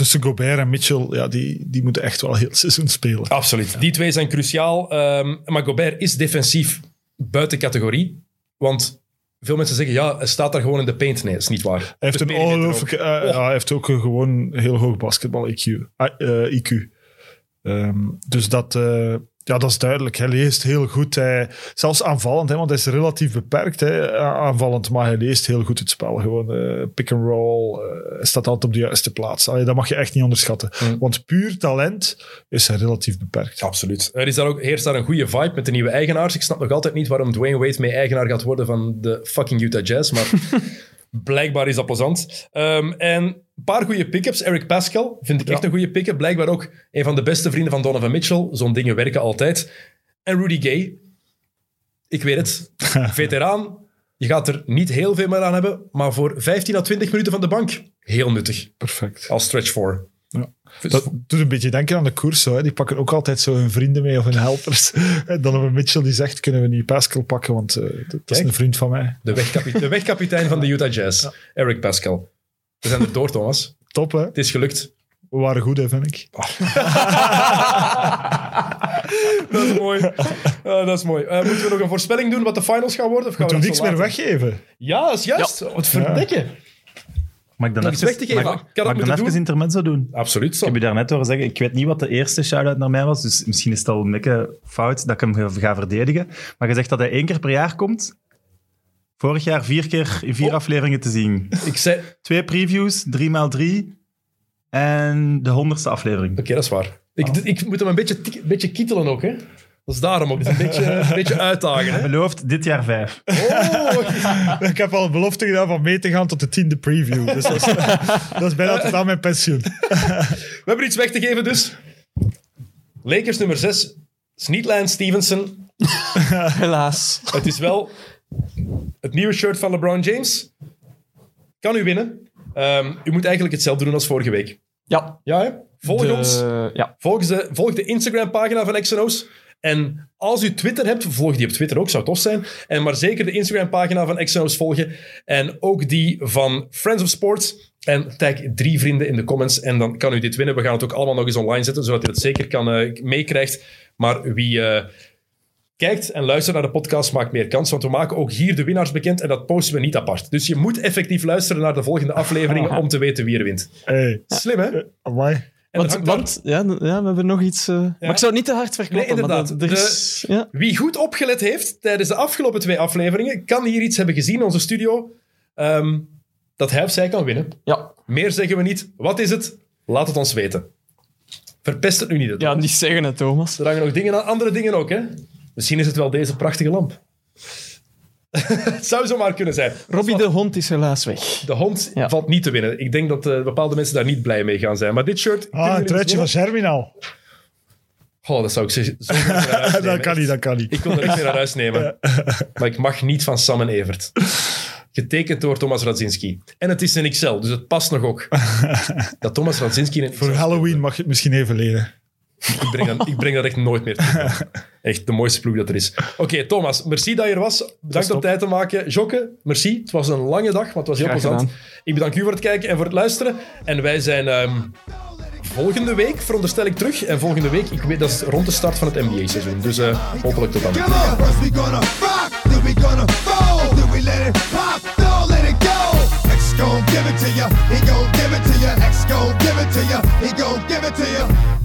tussen Gobert en Mitchell, ja, die, die moeten echt wel heel het seizoen spelen. absoluut. Die twee zijn cruciaal. ehm, maar Gobert is defensief buiten categorie. Want veel mensen zeggen, ja, hij staat daar gewoon in de paint. Nee, dat is niet waar. Hij heeft een ongelooflijke... eh, Oh. ja, hij heeft ook een gewoon heel hoog basketbal-IQ. IQ. Ehm, dus dat, eh, ja, dat is duidelijk. Hij leest heel goed. Hij, zelfs aanvallend, hè, want hij is relatief beperkt hè, aanvallend, maar hij leest heel goed het spel. Gewoon eh, pick and roll. eh, hij staat altijd op de juiste plaats. Allee, dat mag je echt niet onderschatten. Mm. Want puur talent is hij relatief beperkt. Absoluut. Er is daar ook, heerst daar een goede vibe met de nieuwe eigenaars. Ik snap nog altijd niet waarom Dwayne Wade mee eigenaar gaat worden van de fucking Utah Jazz, maar blijkbaar is dat plezant. Ehm, en een paar goede pick-ups. Eric Pascal vind ik echt een goede pick-up. Blijkbaar ook een van de beste vrienden van Donovan Mitchell. Zo'n dingen werken altijd. En Rudy Gay. Ik weet het. Veteraan. Je gaat er niet heel veel meer aan hebben, maar voor 15 à 20 minuten van de bank, heel nuttig. Perfect. Als stretch voor. Ja. Dat doet een beetje denken aan de koers. Zo, hè. Die pakken ook altijd zo hun vrienden mee of hun helpers. En dan hebben Mitchell die zegt, kunnen we niet Pascal pakken, want eh, dat is een vriend van mij. De wegkapitein van de Utah Jazz, Eric Pascal. We zijn er door, Thomas. Top, hè? Het is gelukt. We waren goed, hè, vind ik. Dat is mooi. Ah, dat is mooi. Eh, moeten we nog een voorspelling doen wat de finals gaan worden? Of gaan Toen we niks meer weggeven. Ja, dat is juist. Wat verdikken. Mag ik dan iets even, weg te geven? mag, had dat mag ik dan moeten even doen. intermezzo doen? Absoluut. Ik heb je daarnet horen zeggen, ik weet niet wat de eerste shout-out naar mij was, dus misschien is het al een beetje fout dat ik hem ga- ga verdedigen. Maar je zegt dat hij één keer per jaar komt. Vorig jaar vier keer in vier Oh. afleveringen te zien. Ik zei... Oké, Twee previews, drie maal drie. En de honderdste aflevering. dat is waar. Ik, ik moet hem een beetje, een beetje kietelen ook, hè. Dat is daarom ook. Het is een beetje, een beetje uitdagen, hè. Belooft dit jaar vijf. Oh, Ik heb al een belofte gedaan van mee te gaan tot de tiende preview. Dus dat is, dat is bijna tot aan mijn pensioen. we hebben iets weg te geven, dus. Lakers nummer 6. is niet Lance Stevenson. Helaas. Het is wel het nieuwe shirt van LeBron James. Kan u winnen. Ehm, u moet eigenlijk hetzelfde doen als vorige week. Ja. Ja, hè? Volg De- ons. Ja. Volg de, volg de Instagram-pagina van XNO's. En als u Twitter hebt, volg die op Twitter ook, zou tof zijn. En maar zeker de Instagram-pagina van XNO's volgen. En ook die van Friends of Sports. En tag drie vrienden in de comments. En dan kan u dit winnen. We gaan het ook allemaal nog eens online zetten, zodat u het zeker kan eh, meekrijgt. Maar wie eh, kijkt en luistert naar de podcast maakt meer kans. Want we maken ook hier de winnaars bekend. En dat posten we niet apart. Dus je moet effectief luisteren naar de volgende afleveringen om te weten wie er wint. Hey, Slim, hè? En er Want, daar- want ja, ja, we hebben nog iets... eh, Maar ik zou het niet te hard verklappen. Nee, inderdaad. er is, ja. Wie goed opgelet heeft tijdens de afgelopen twee afleveringen, kan hier iets hebben gezien in onze studio ehm, dat hij of zij kan winnen. Ja. Meer zeggen we niet. Wat is het? Laat het ons weten. Verpest het nu niet. ja, niet zeggen het, Thomas. Er hangen nog dingen aan, andere dingen ook, hè? Misschien is het wel deze prachtige lamp. het zou zomaar kunnen zijn. Robbie de hond is helaas weg. De hond Ja. valt niet te winnen. Ik denk dat eh, bepaalde mensen daar niet blij mee gaan zijn. Maar dit shirt... Ah, een truitje van? Germinal. Oh, dat zou ik zo zo graag naar huis nemen. Dat kan niet, dat kan niet. Ik wil er echt mee naar huis nemen. Maar ik mag niet van Sam en Evert. Getekend door Thomas Radzinski. En het is een XL, dus het past nog ook. Dat Thomas Radzinski Voor Halloween mag je het misschien even lenen. Ik breng, dat, ik breng dat echt nooit meer terug. Echt de mooiste ploeg dat er is. Oké, Thomas, merci dat je er was. Bedankt om tijd te maken. Jokke, merci. Het was een lange dag, maar het was heel Graag plezant. gedaan. Ik bedank u voor het kijken en voor het luisteren. En wij zijn ehm, volgende week, veronderstel ik, terug. En volgende week, ik weet, dat is rond de start van het NBA-seizoen. Dus eh, hopelijk tot dan. Gon' give it to ya, he gon' give it to ya. X gon' give it to ya, he gon' give it to ya.